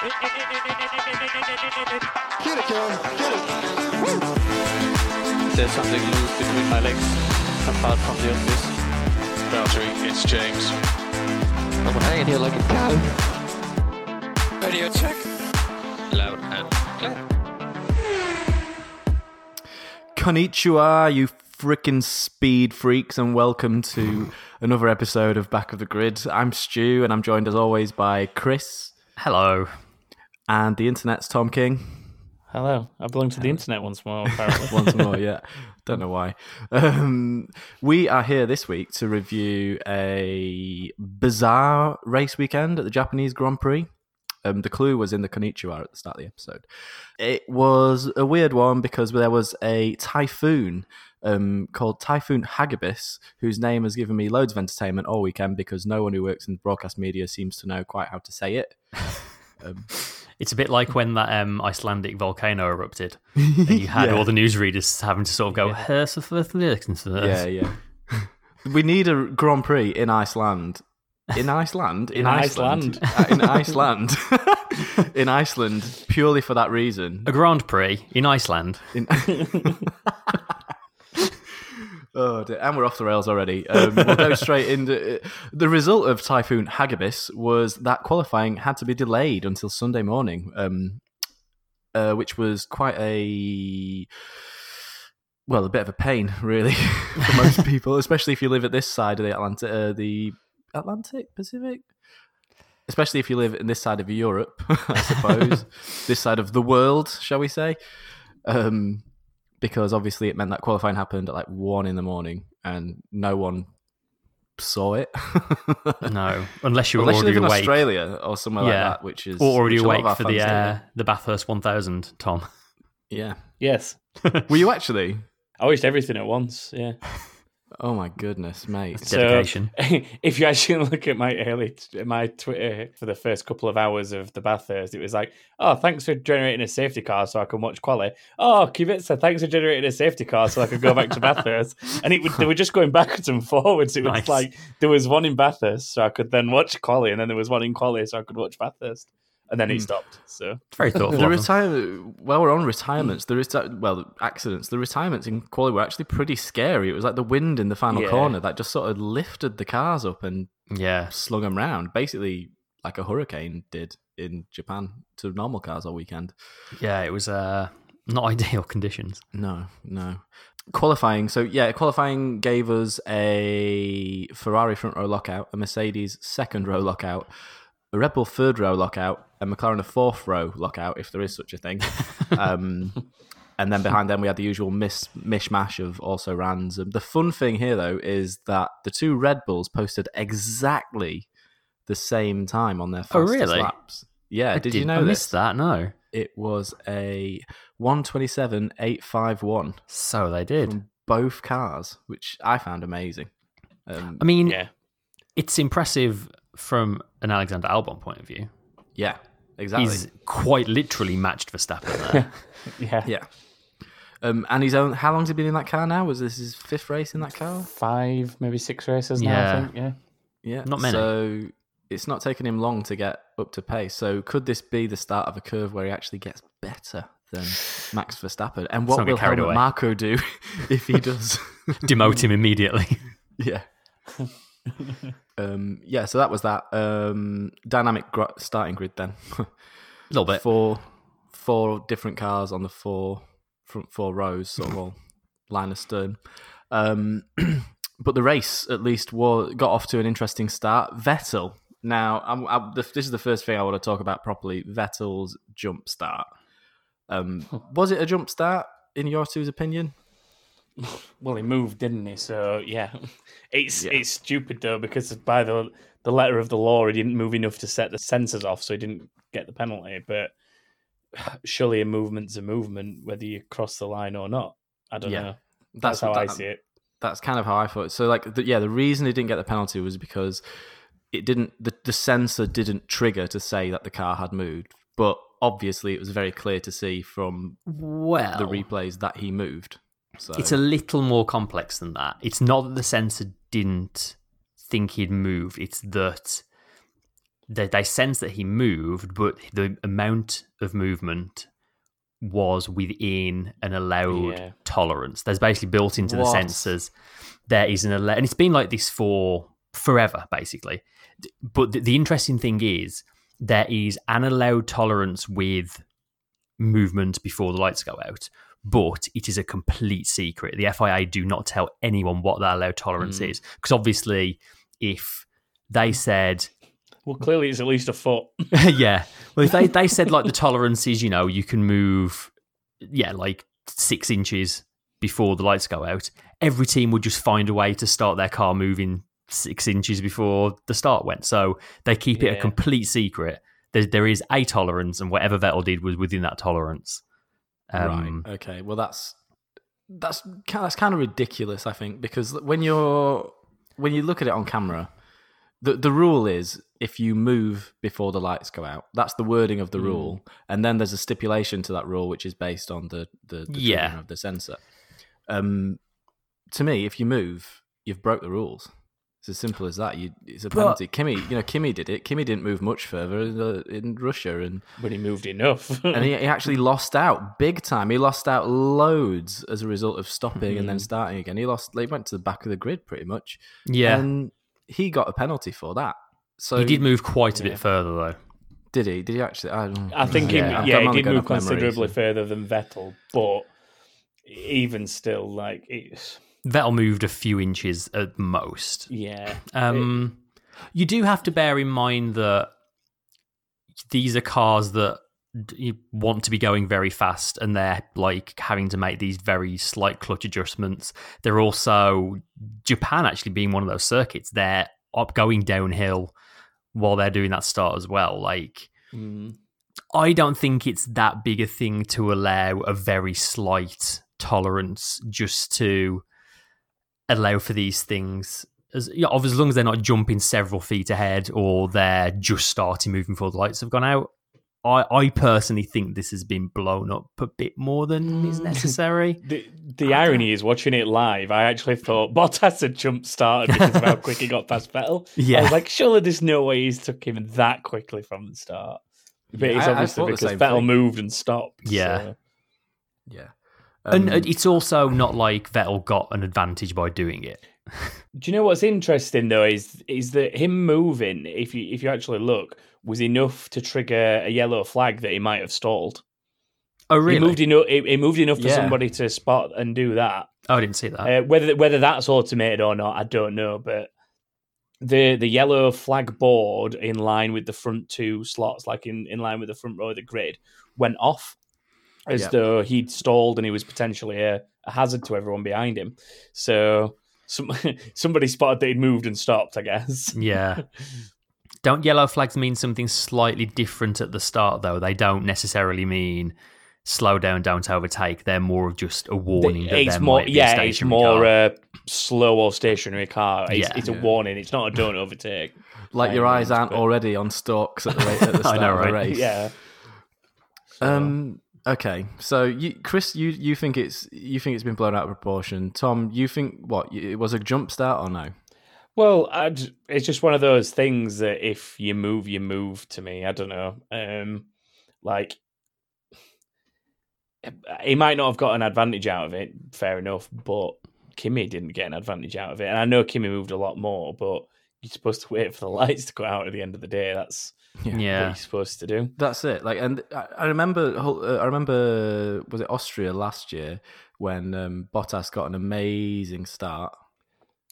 Get it, Karen. Get it. Woo! There's something loose between my legs, apart from the office. Valtteri, it's James. I'm hanging here like a cow. Radio check. Loud and clear. Konnichiwa, you frickin' speed freaks, and welcome to another episode of Back of the Grid. I'm Stu, and I'm joined as always by Chris Hello. And the internet's Tom King. Hello. I belong to the internet once more, apparently. Once more, yeah. Don't know why. Um, we are here this week to review a bizarre race weekend at the Japanese Grand Prix. Um, the clue was in the Konnichiwa at the start of the episode. It was a weird one because there was a typhoon um, called Typhoon Hagibis, whose name has given me loads of entertainment all weekend because no one who works in broadcast media seems to know quite how to say it. It's a bit like when that um, Icelandic volcano erupted, and you had Yeah. all the newsreaders having to sort of go, Yeah, yeah. we need a Grand Prix in Iceland. In Iceland? In Iceland. Uh, in Iceland. in Iceland, purely for that reason. A Grand Prix in Iceland. In- oh, dear. and we're off the rails already. Um, we'll go straight into the result of Typhoon Hagibis was that qualifying had to be delayed until Sunday morning, um, uh, which was quite a well, a bit of a pain, really, for most people, especially if you live at this side of the Atlantic, uh, the Atlantic Pacific. Especially if you live in this side of Europe, I suppose, this side of the world, shall we say? Um, because obviously it meant that qualifying happened at like one in the morning, and no one saw it. No, unless you were Unless you live already in awake. Australia or somewhere Yeah. like that, which is Or already which a lot of awake for the fans uh, the Bathurst 1000, Tom. Yeah, Yes. were you actually? I watched everything at once. Yeah. Oh my goodness, mate! So, Dedication. if you actually look at my early my Twitter for the first couple of hours of the Bathurst, it was like, "Oh, thanks for generating a safety car so I can watch quali." Oh, Kubica, thanks for generating a safety car so I could go back to Bathurst. And it would, they were just going backwards and forwards. It was Nice. like there was one in Bathurst so I could then watch quali, and then there was one in quali so I could watch Bathurst, and then it Hmm. stopped. So Very thoughtful. The of retirement. Well, we're on retirements. The reti- well, accidents. The retirements in quali were actually pretty scary. It was like the wind in the final Yeah. corner that just sort of lifted the cars up and yeah. slung them round, basically like a hurricane did in Japan to normal cars all weekend. Yeah, it was uh, not ideal conditions. No, no. Qualifying. So yeah, qualifying gave us a Ferrari front row lockout, a Mercedes second row lockout, a Red Bull third row lockout, a McLaren a fourth row lockout, if there is such a thing. um, and then behind them we had the usual mis- mishmash of also rans. Um, the fun thing here though is that the two Red Bulls posted exactly the same time on their Oh, really? laps. Yeah, I did you didn't- know I this? that, no. It was a 127.851 So they did. from both cars, which I found amazing. Um, I mean, yeah, it's impressive from an Alexander Albon point of view. yeah, exactly. He's quite literally matched Verstappen there. yeah, Yeah. Um, and he's own. How long's he been in that car now? Was this his fifth race in that car? five maybe six races now. Yeah. I think. Yeah. Yeah, Not many. So it's not taken him long to get up to pace. So could this be the start of a curve where he actually gets better than Max Verstappen? And what will get carried Helmut away. Marko do if he does? Demote him immediately. Yeah. Um, yeah, so that was that. Um, dynamic gr- starting grid then. A little bit. four four different cars on the four front four rows, sort of all line astern. Um, but the race at least was, got off to an interesting start. Vettel. Now, I'm, I'm, this is the first thing I want to talk about properly. Vettel's jump start. Um, was it a jump start in your two's opinion? Well, he moved, didn't he? So yeah, it's Yeah. it's stupid though because by the the letter of the law, he didn't move enough to set the sensors off, so he didn't get the penalty. But surely a movement's a movement, whether you cross the line or not. I don't Yeah. know. That's, how I see it. that's kind of how I thought. So, like, the, yeah, the reason he didn't get the penalty was because it didn't. The, the sensor didn't trigger to say that the car had moved, but obviously it was very clear to see from Well, the replays that he moved. So it's a little more complex than that. It's not that the sensor didn't think he'd moved, it's that they, they sense that he moved, but the amount of movement was within an allowed Yeah. tolerance. There's basically built into What? the sensors there is an allowed, and it's been like this for forever, basically. But the, the interesting thing is there is an allowed tolerance with movement before the lights go out, but it is a complete secret. The FIA do not tell anyone what that low tolerance Mm. is because obviously, if they said Well, clearly it's at least a foot. yeah. Well, if they, they said like the tolerance is, you know, you can move, yeah, like six inches before the lights go out, every team would just find a way to start their car moving six inches before the start went. So they keep it a complete secret. There, there is a tolerance, and whatever Vettel did was within that tolerance. Um, right. Okay. Well, that's that's that's kind of ridiculous. I think because when you're when you look at it on camera, the the rule is if you move before the lights go out. That's the wording of the rule, and then there's a stipulation to that rule which is based on the the, the Yeah. of the sensor. Um, to me, if you move, you've broke the rules. It's as simple as that. You, it's a But- penalty. Kimi, you know, Kimi did it. Kimi didn't move much further in, the, in Russia, and But he moved enough. and he, he actually lost out big time. He lost out loads as a result of stopping and then Mhm. starting again. He lost. He went to the back of the grid pretty much. yeah. and he got a penalty for that. So he did move quite a Yeah. bit further, though. Did he? Did he actually? I, don't- I think he, I'm- yeah, he did move off memory, considerably so- further than Vettel, but even still, like, it's, Vettel moved a few inches at most. yeah. Um, you do have to bear in mind that these are cars that you want to be going very fast, and they're like having to make these very slight clutch adjustments. They're also Japan actually being one of those circuits. They're up going downhill while they're doing that start as well. Like Mm. I don't think it's that big a thing to allow a very slight tolerance just to allow for these things. As, yeah, of- as long as they're not jumping several feet ahead or they're just starting moving before the lights have gone out. I, I personally think this has been blown up a bit more than is mm. necessary. The, the irony is watching it live. I actually thought Bottas had jump started because of how quick he got past Vettel. I Yeah. was like, surely there's no way he's took him that quickly from the start. But Yeah, it's I- I obviously because same Vettel thing. moved and stopped. Yeah. so- Yeah. And Um, uh, it's also not like Vettel got an advantage by doing it. Do you know what's interesting though is is that him moving, if you if you actually look, was enough to trigger a yellow flag that he might have stalled. Oh, really? He moved enough. He, he moved enough for somebody to spot and do that. oh, I didn't see that. Uh, whether whether that's automated or not, I don't know. But the the yellow flag board in line with the front two slots, like in, in line with the front row of the grid, went off as Yeah. though he'd stalled and he was potentially a, a hazard to everyone behind him. So some somebody spotted that he'd moved and stopped. I guess. Yeah. Don't yellow flags mean something slightly different at the start, though? They don't necessarily mean slow down, don't overtake. They're more of just a warning that it's there more might be a yeah, it's more car. a slow or stationary car. It's, Yeah. it's a Yeah. warning. It's not a don't overtake. like your eyes aren't but- already on stalks at the, rate, at the I start know, of the race. Yeah. Um. Okay. So you, Chris, you you think it's you think it's been blown out of proportion. Tom, you think what it was a jump start or no? Well, I'd, it's just one of those things that if you move, you move. To me, I don't know. Um, like he might not have got an advantage out of it. Fair enough, but Kimi didn't get an advantage out of it, and I know Kimi moved a lot more. But you're supposed to wait for the lights to go out at the end of the day. That's what Yeah. you're supposed to do. That's it. Like, and I, remember, uh, I remember, was it Austria last year when um, Bottas got an amazing start?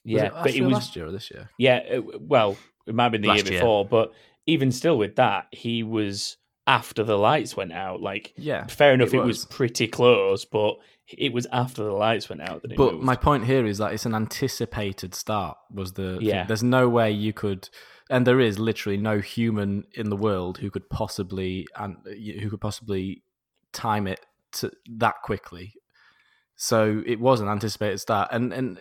Was Yeah, it but it was last year or this year. Yeah, it- well, it might have been the Last year year. before, but even still with that, he was after the lights went out. Like, Yeah, fair enough, it it was, was. pretty close, but it was after the lights went out that But moved. my point here is that it's an anticipated start. Was the thing. Yeah. There's no way you could, and there is literally no human in the world who could possibly and who could possibly time it to that quickly. So it was an anticipated start, and and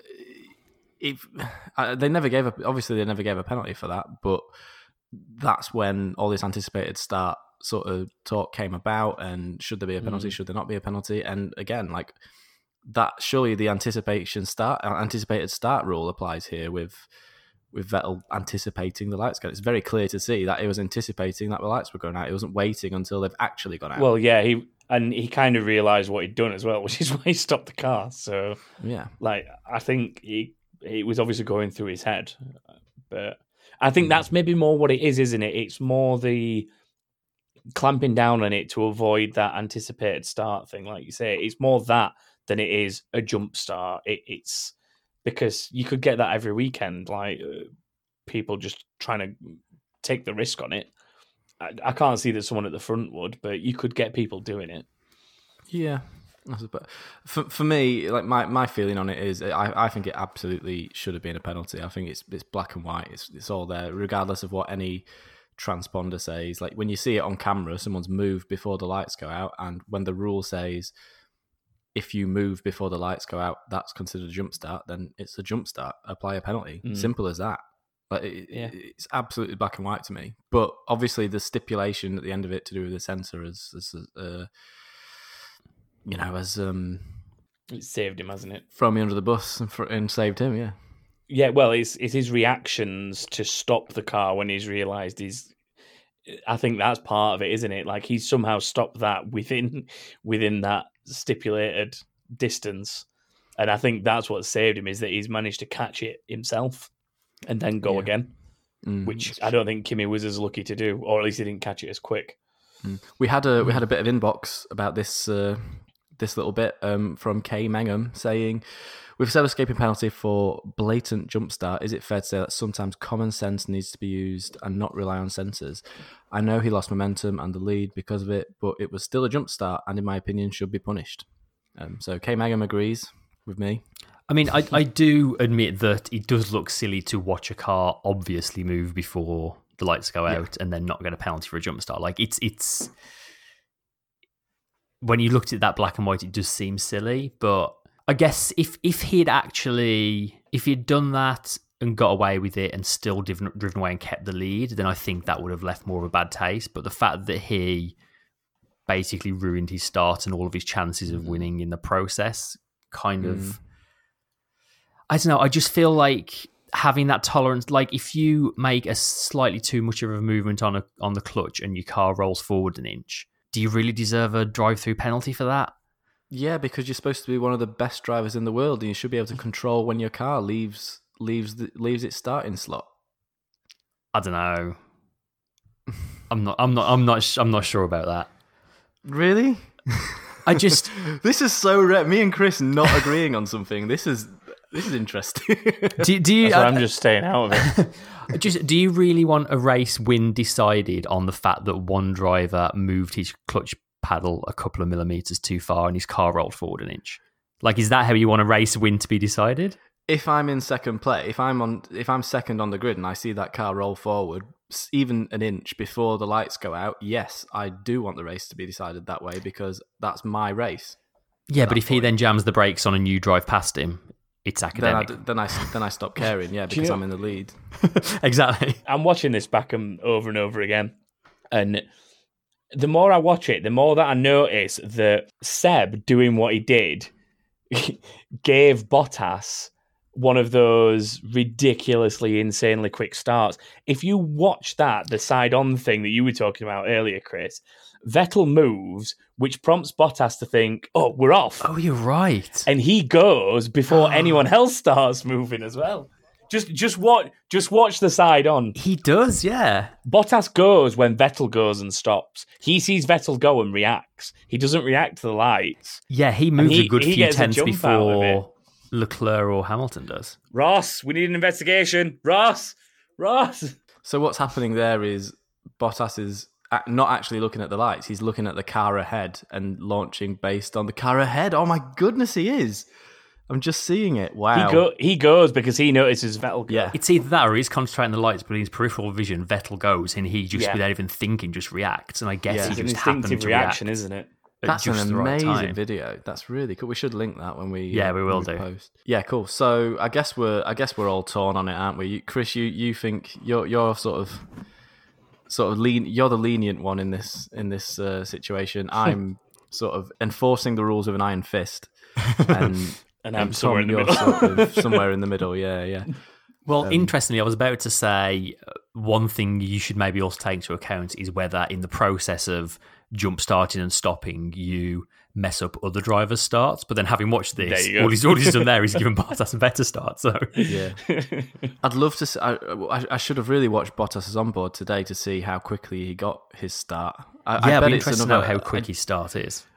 if uh, they never gave a obviously they never gave a penalty for that, but that's when all this anticipated start sort of talk came about and should there be a penalty Mm. should there not be a penalty and again like that surely the anticipation start uh, anticipated start rule applies here with with Vettel anticipating the lights going. It's very clear to see that he was anticipating that the lights were going out. He wasn't waiting until they've actually gone out. Well, yeah, he and he kind of realised what he'd done as well, which is why he stopped the car. So, yeah, like, I think he it was obviously going through his head, but I think that's maybe more what it is, isn't it? It's more the clamping down on it to avoid that anticipated start thing, like you say. It's more that than it is a jump start. It, it's because you could get that every weekend, like uh, people just trying to take the risk on it. I, I can't see that someone at the front would, but you could get people doing it. Yeah. Suppose. For for me, like my, my feeling on it is, I, I think it absolutely should have been a penalty. I think it's it's black and white. It's it's all there, regardless of what any transponder says. Like when you see it on camera, someone's moved before the lights go out, and when the rule says if you move before the lights go out, that's considered a jump start. Then it's a jump start. Apply a penalty. Mm. Simple as that. Like it, Yeah. it's absolutely black and white to me. But obviously, the stipulation at the end of it to do with the sensor is, is uh, you know, has um, It saved him, hasn't it? thrown me under the bus and, fr- and saved him. Yeah. Yeah, well, it's it's his reactions to stop the car when he's realised he's. I think that's part of it, isn't it? Like he's somehow stopped that within within that stipulated distance, and I think that's what saved him is that he's managed to catch it himself and then go Yeah. again, Mm. which I don't think Kimi was as lucky to do, or at least he didn't catch it as quick. We had a we had a bit of inbox about this uh, this little bit um, from Kay Mangum saying, "With said escaping penalty for blatant jump start, is it fair to say that sometimes common sense needs to be used and not rely on sensors? I know he lost momentum and the lead because of it, but it was still a jump start, and in my opinion, should be punished." Um, so K Mangum agrees with me. I mean, I, I do admit that it does look silly to watch a car obviously move before the lights go Yeah. out and then not get a penalty for a jump start. Like it's it's when you looked at that black and white, it does seem silly. But I guess if if he'd actually if he'd done that and got away with it and still driven, driven away and kept the lead, then I think that would have left more of a bad taste. But the fact that he basically ruined his start and all of his chances of mm. winning in the process kind of mm. I don't know. I just feel like having that tolerance, like if you make a slightly too much of a movement on a on the clutch and your car rolls forward an inch, do you really deserve a drive-through penalty for that? Yeah, because you're supposed to be one of the best drivers in the world, and you should be able to control when your car leaves leaves the, leaves its starting slot. I don't know. I'm not. I'm not. I'm not. sh- I'm not sure about that. Really? I just. This is so rare. Me and Chris not agreeing on something. This is this is interesting. Do, do you? So I- I'm just staying out of it. Just do you really want a race win decided on the fact that one driver moved his clutch paddle a couple of millimeters too far and his car rolled forward an inch? Like, is that how you want a race win to be decided? if I'm in second play, if I'm on, if I'm second on the grid and I see that car roll forward even an inch before the lights go out, yes, I do want the race to be decided that way because that's my race. Yeah, but that if he then jams the brakes on and you drive past him, it's Then I, academic. then I s- then I stop caring, yeah, you because know- I'm in the lead. exactly. I'm watching this back and over and over again, and the more I watch it, the more that I notice that Seb doing what he did gave Bottas one of those ridiculously, insanely quick starts. If you watch that, the side on thing that you were talking about earlier, Chris, Vettel moves, which prompts Bottas to think, "Oh, we're off." Oh, you're right. and he goes before anyone else starts moving as well. Just just watch just watch the side on. He does, yeah. Bottas goes when Vettel goes and stops. He sees Vettel go and reacts. He doesn't react to the lights. Yeah, he moves he- a good he few gets a tenths jump out of before Leclerc or Hamilton does. Ross, we need an investigation. Ross, Ross. So what's happening there is Bottas is not actually looking at the lights; he's looking at the car ahead and launching based on the car ahead. Oh my goodness, he is! I'm just seeing it. Wow. He go he goes because he notices Vettel. Go. Yeah. It's either that or he's concentrating the lights, but in his peripheral vision, Vettel goes and he just, Yeah. without even thinking, just reacts. And I guess Yeah. he it's an just happened instinctive to reaction, react isn't it? That's an the right amazing video. That's really cool. We should link that when we Yeah, uh, we when will do. Post. Yeah, cool. So I guess we're I guess we're all torn on it, aren't we? You, Chris, you you think you're you're sort of sort of lean. You're the lenient one in this in this uh, situation. I'm sort of enforcing the rules with an iron fist, and And I'm and somewhere in the you're middle. sort of somewhere in the middle. Yeah, yeah. Well, Um, interestingly, I was about to say uh, one thing you should maybe also take into account is whether, in the process of jump starting and stopping, you mess up other drivers' starts. But then, having watched this, There you go. all he's, all he's done there is given Bottas a better start. So, Yeah, I'd love to. See, I, I I should have really watched Bottas's onboard today to see how quickly he got his start. I, I yeah, I'd bet be it's interested to know another. how quick I, his start is.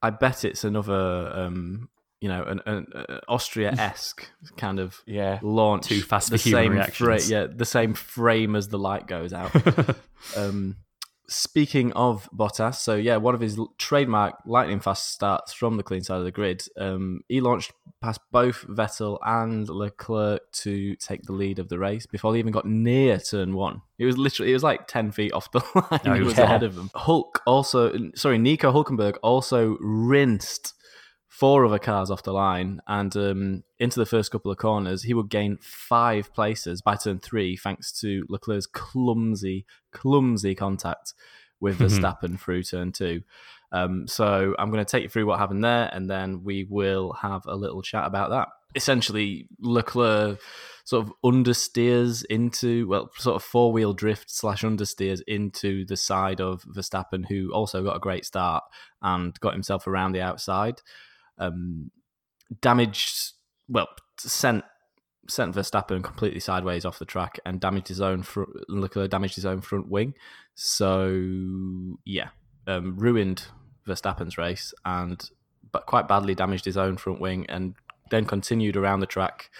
I bet it's another. Um, you know, an, an uh, Austria esque kind of yeah. launch. Too fast the for human same reactions. yeah, the same frame as the light goes out. um, speaking of Bottas, so yeah, one of his trademark lightning fast starts from the clean side of the grid. Um, he launched past both Vettel and Leclerc to take the lead of the race before they even got near turn one. It was literally, it was like ten feet off the line. Oh, he was yeah. ahead of them. Hulk also, sorry, Nico Hulkenberg also rinsed four other cars off the line and um, into the first couple of corners, he would gain five places by turn three, thanks to Leclerc's clumsy, clumsy contact with Verstappen through turn two. Um, so I'm going to take you through what happened there, and then we will have a little chat about that. Essentially, Leclerc sort of understeers into well, sort of four wheel drift slash understeers into the side of Verstappen, who also got a great start and got himself around the outside um, damaged, well, sent sent Verstappen completely sideways off the track and damaged his own front. Leclerc damaged his own front wing. So yeah, um, ruined Verstappen's race and but quite badly damaged his own front wing and then continued around the track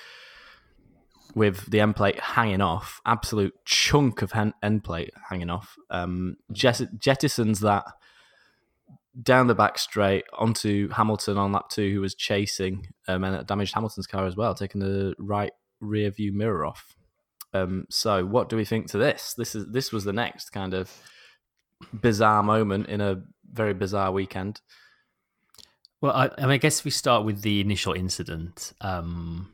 with the end plate hanging off, absolute chunk of end plate hanging off. Um, jet- jettisons that down the back straight onto Hamilton on lap two, who was chasing, um, and damaged Hamilton's car as well, taking the right rear view mirror off. Um, so, what do we think to this? This is this was the next kind of bizarre moment in a very bizarre weekend. Well, I, I, mean, I guess if we start with the initial incident, um,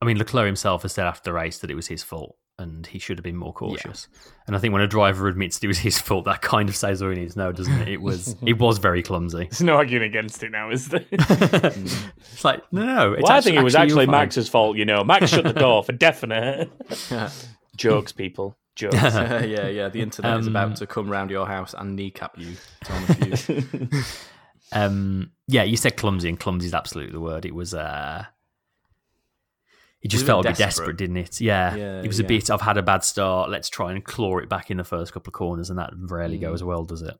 I mean, Leclerc himself has said after the race that it was his fault and he should have been more cautious. And I think when a driver admits it was his fault, that kind of says all he needs to know, doesn't it? It was it was very clumsy. There's no arguing against it now, is there? it's like no, no. It's well, I think it was you're actually fine. Max's fault, you know. Max shut the door for definite. Jokes, people. Jokes. yeah, yeah. The internet is Um, about to come round your house and kneecap you, Tom. Um, yeah, you said clumsy, and clumsy is absolutely the word. It was. Uh, it just a felt a bit desperate, didn't it? Yeah, Yeah, it was a bit. I've had a bad start. Let's try and claw it back in the first couple of corners, and that rarely Mm. goes well, does it?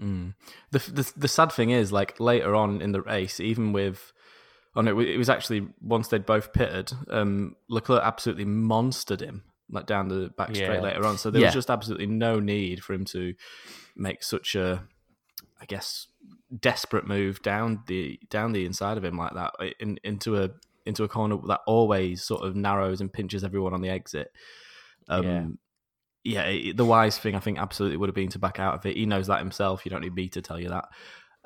Mm. The, the the sad thing is, like later on in the race, even with, oh no, it was actually once they'd both pitted, um, Leclerc absolutely monstered him like down the back straight Yeah. later on. So there Yeah. was just absolutely no need for him to make such a, I guess, desperate move down the down the inside of him like that in, into a into a corner that always sort of narrows and pinches everyone on the exit. Um, Yeah. yeah, the wise thing I think absolutely would have been to back out of it. He knows that himself. You don't need me to tell you that.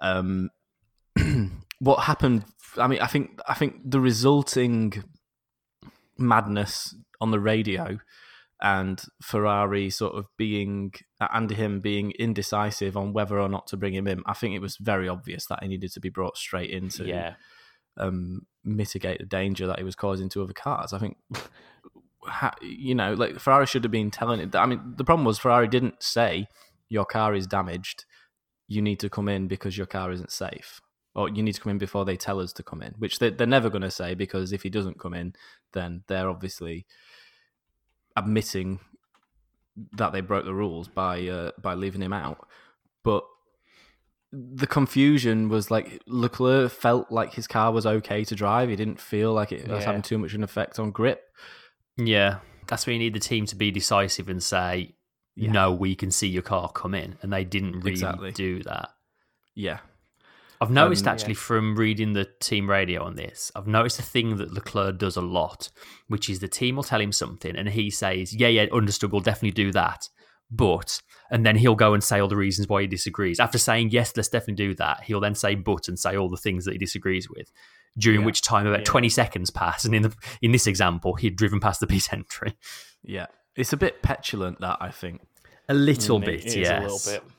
Um, what happened? I mean, I think I think the resulting madness on the radio and Ferrari sort of being and him being indecisive on whether or not to bring him in. I think it was very obvious that he needed to be brought straight into. yeah. Um, mitigate the danger that he was causing to other cars. I think, you know, like Ferrari should have been telling it. I mean, the problem was Ferrari didn't say your car is damaged. You need to come in because your car isn't safe, or you need to come in before they tell us to come in, which they, they're never going to say because if he doesn't come in, then they're obviously admitting that they broke the rules by uh, by leaving him out. But the confusion was like Leclerc felt like his car was okay to drive. He didn't feel like it was Yeah. having too much of an effect on grip. Yeah, that's where you need the team to be decisive and say, Yeah. "No, we can see your car come in," and they didn't really Exactly. do that. Yeah, I've noticed Um, actually from reading the team radio on this, I've noticed a thing that Leclerc does a lot, which is the team will tell him something and he says, Yeah, yeah, understood, we'll definitely do that. But, and then he'll go and say all the reasons why he disagrees. After saying, Yes, let's definitely do that, he'll then say, But, and say all the things that he disagrees with. During Yeah. which time about Yeah. 20 seconds pass. And in, the, in this example, he'd driven past the pit entry. yeah. It's a bit petulant that I think. A little bit, it yes. a little bit.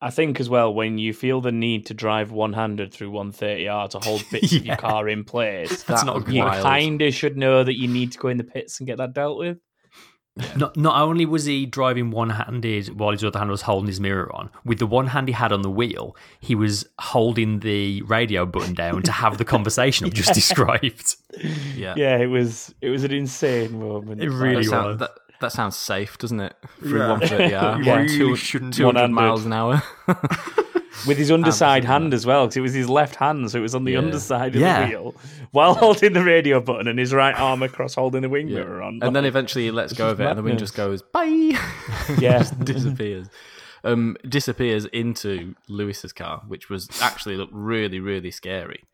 I think as well when you feel the need to drive one-handed through 130R to hold bits of your car in place, That's That not you kind of should know that you need to go in the pits and get that dealt with. Not not only was he driving one handed while his other hand was holding his mirror on, with the one hand he had on the wheel, he was holding the radio button down to have the conversation I've just described. Yeah. Yeah, it was it was an insane moment. It really That, sound- was. that, that sounds safe, doesn't it? Through Yeah. 130R. You One, really two- 200 one-handed. miles an hour. with his underside hand as well, because it was his left hand, so it was on the Yeah. underside of Yeah. the wheel while holding the radio button and his right arm across holding the wing Yeah. mirror on. And then eventually he lets go of it, and the wing just goes bye. Yeah. Just disappears. Um, disappears into Lewis's car, which was actually looked really, really scary.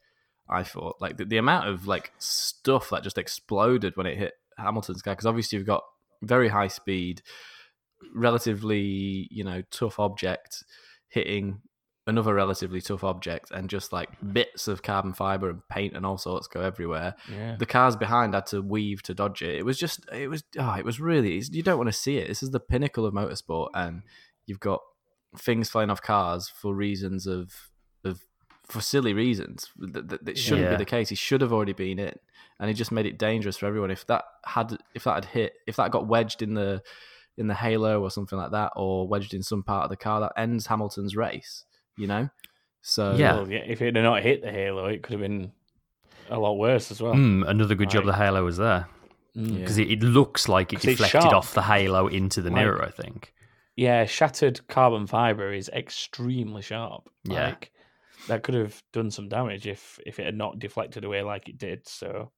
I thought, like the, the amount of like stuff that just exploded when it hit Hamilton's car, because obviously you've got very high speed, relatively you know tough object hitting another relatively tough object, and just like bits of carbon fiber and paint and all sorts go everywhere yeah. the cars behind had to weave to dodge it. It was just, it was, oh, it was really, you don't want to see it. This is the pinnacle of motorsport, and you've got things flying off cars for reasons of, of, for silly reasons. That, that, that shouldn't Yeah. be the case. He should have already been in, and he just made it dangerous for everyone. If that had, if that had hit, if that got wedged in the, in the halo or something like that, or wedged in some part of the car, that ends Hamilton's race. You know, so Yeah. Well, yeah, if it had not hit the halo, it could have been a lot worse as well. Hmm, another good job the halo was there Mm. Yeah. because it, it looks like it deflected off the halo into the Like- mirror. I think. Yeah, shattered carbon fiber is extremely sharp. Yeah. Like, that could have done some damage if if it had not deflected away like it did. So,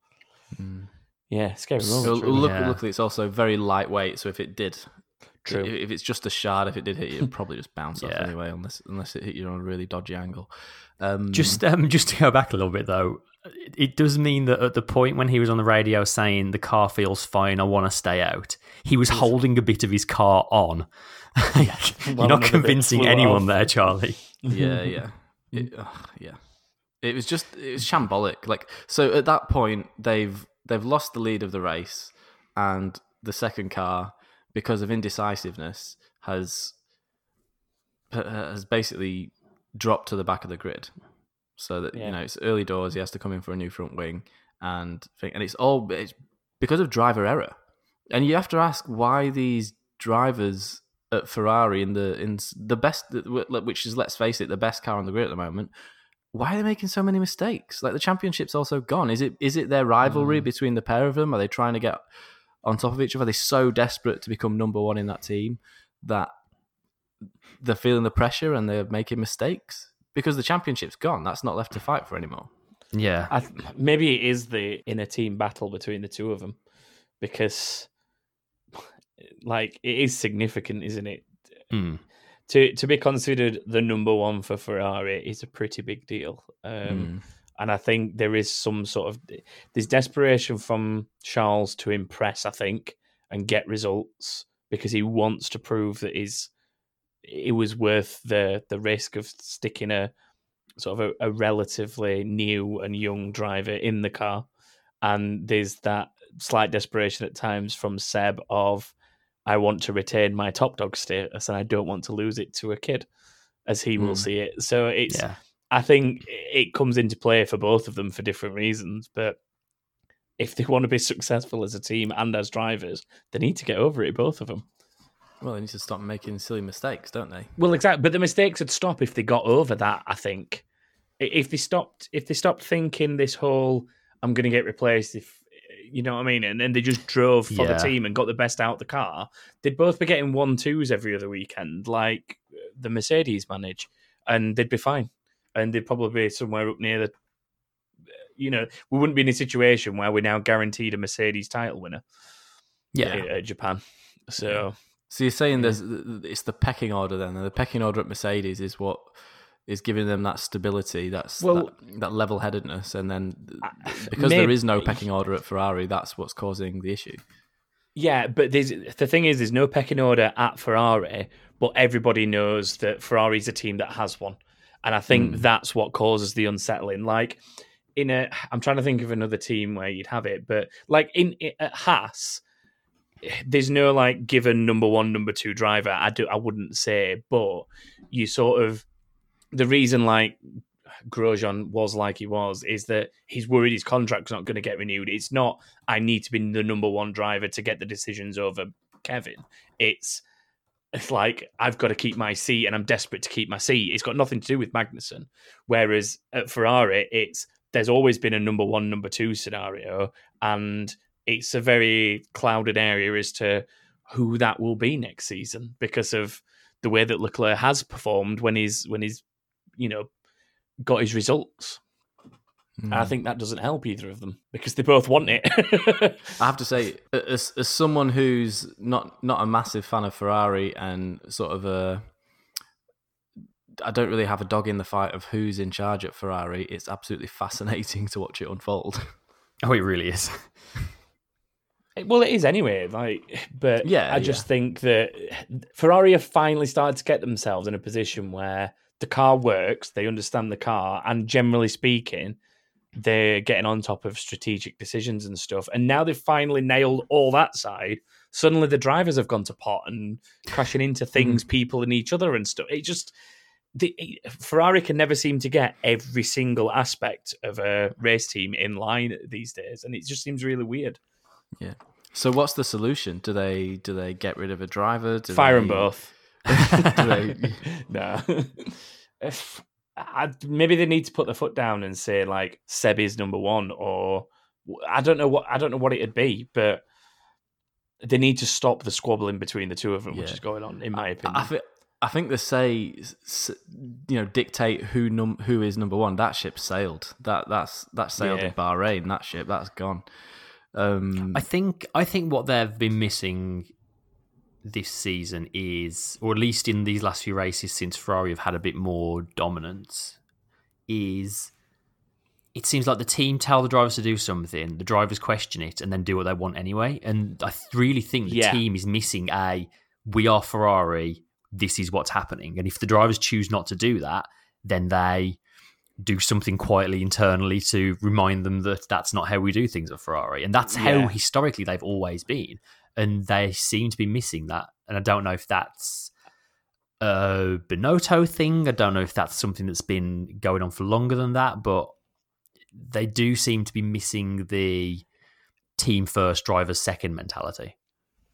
Mm. yeah, scary Well, moment. really. look, Yeah. luckily, it's also very lightweight. So if it did, True. If, it's just a shard, if it did hit you, it'd probably just bounce off Yeah. anyway, unless unless it hit you on a really dodgy angle. Um, Just um, just to go back a little bit though, it, it does mean that at the point when he was on the radio saying the car feels fine, I want to stay out, he was holding a bit of his car on. You're not convincing anyone off. there, Charlie. yeah, yeah, it, yeah. It was just it was shambolic. Like so, at that point, they've they've lost the lead of the race, and the second car, because of indecisiveness, has has basically dropped to the back of the grid. So that Yeah. you know it's early doors. He has to come in for a new front wing, and think, and it's all it's because of driver error. And you have to ask why these drivers at Ferrari in the in the best, which is let's face it, the best car on the grid at the moment. Why are they making so many mistakes? Like the championship's also gone. Is it is it their rivalry mm. between the pair of them? Are they trying to get on top of each other? They're so desperate to become number one in that team that they're feeling the pressure and they're making mistakes? Because the championship's gone. That's not left to fight for anymore. Yeah, I th- maybe it is the inner team battle between the two of them because, like, it is significant, isn't it? Hmm. To to be considered the number one for Ferrari is a pretty big deal. Um, Mm. And I think there is some sort of there's desperation from Charles to impress, I think, and get results because he wants to prove that he's it was worth the the risk of sticking a sort of a, a relatively new and young driver in the car. And there's that slight desperation at times from Seb of I want to retain my top dog status and I don't want to lose it to a kid, as he will Mm. see it. So it's yeah. I think it comes into play for both of them for different reasons, but if they want to be successful as a team and as drivers, they need to get over it, both of them. Well, they need to stop making silly mistakes, don't they? Well, exactly. But the mistakes would stop if they got over that. I think if they stopped, if they stopped thinking this whole "I'm going to get replaced," if you know what I mean, and then they just drove for Yeah. the team and got the best out of the car, they'd both be getting one twos every other weekend, like the Mercedes manage, and they'd be fine, and they'd probably be somewhere up near the. You know, we wouldn't be in a situation where we're now guaranteed a Mercedes title winner Yeah. at, at Japan. So So you're saying there's it's the pecking order then, and the pecking order at Mercedes is what is giving them that stability, that's Well- that, that level-headedness, and then Uh, because there maybe- is no pecking order at Ferrari, that's what's causing the issue. Yeah, but there's the thing is, there's no pecking order at Ferrari, but everybody knows that Ferrari's a team that has one, and I think Mm. that's what causes the unsettling. Like in a, I'm trying to think of another team where you'd have it, but like in, i at Haas, there's no like given number one, number two driver. I do I wouldn't say, but you sort of the reason like Grosjean was like he was is that he's worried his contract's not going to get renewed. It's not I need to be the number one driver to get the decisions over Kevin. It's it's like I've got to keep my seat and I'm desperate to keep my seat. It's got nothing to do with Magnussen. Whereas at Ferrari, it's there's always been a number one, number two scenario, and it's a very clouded area as to who that will be next season because of the way that Leclerc has performed when he's when he's you know got his results. And I mm. think that doesn't help either of them because they both want it. I have to say, as as someone who's not not a massive fan of Ferrari and sort of a, I don't really have a dog in the fight of who's in charge at Ferrari. It's absolutely fascinating to watch it unfold. Oh, it really is. well, it is anyway. Like, but Yeah, I just yeah. think that Ferrari have finally started to get themselves in a position where the car works, they understand the car, and generally speaking, they're getting on top of strategic decisions and stuff. And now they've finally nailed all that side. Suddenly, the drivers have gone to pot and crashing into mm-hmm. things, people, and each other and stuff. It just the eh, Ferrari can never seem to get every single aspect of a race team in line these days, and it just seems really weird. Yeah. So what's the solution? Do they do they get rid of a driver? Do Fire they, them both. they, no. If, I, maybe they need to put their foot down and say like Seb is number one, or I don't know what I don't know what it'd be, but they need to stop the squabbling between the two of them, which is going on, in my opinion. I think I think they say you know dictate who num who is number one. That ship sailed. That that's that sailed Yeah. in Bahrain. That ship that's gone. Um, I think I think what they've been missing this season is, or at least in these last few races since Ferrari have had a bit more dominance, is it seems like the team tell the drivers to do something, the drivers question it, and then do what they want anyway. And I really think the Yeah. team is missing a we are Ferrari, this is what's happening. And if the drivers choose not to do that, then they do something quietly internally to remind them that that's not how we do things at Ferrari. And that's how historically they've always been. And they seem to be missing that. And I don't know if that's a Binotto thing. I don't know if that's something that's been going on for longer than that, but they do seem to be missing the team first, driver second mentality.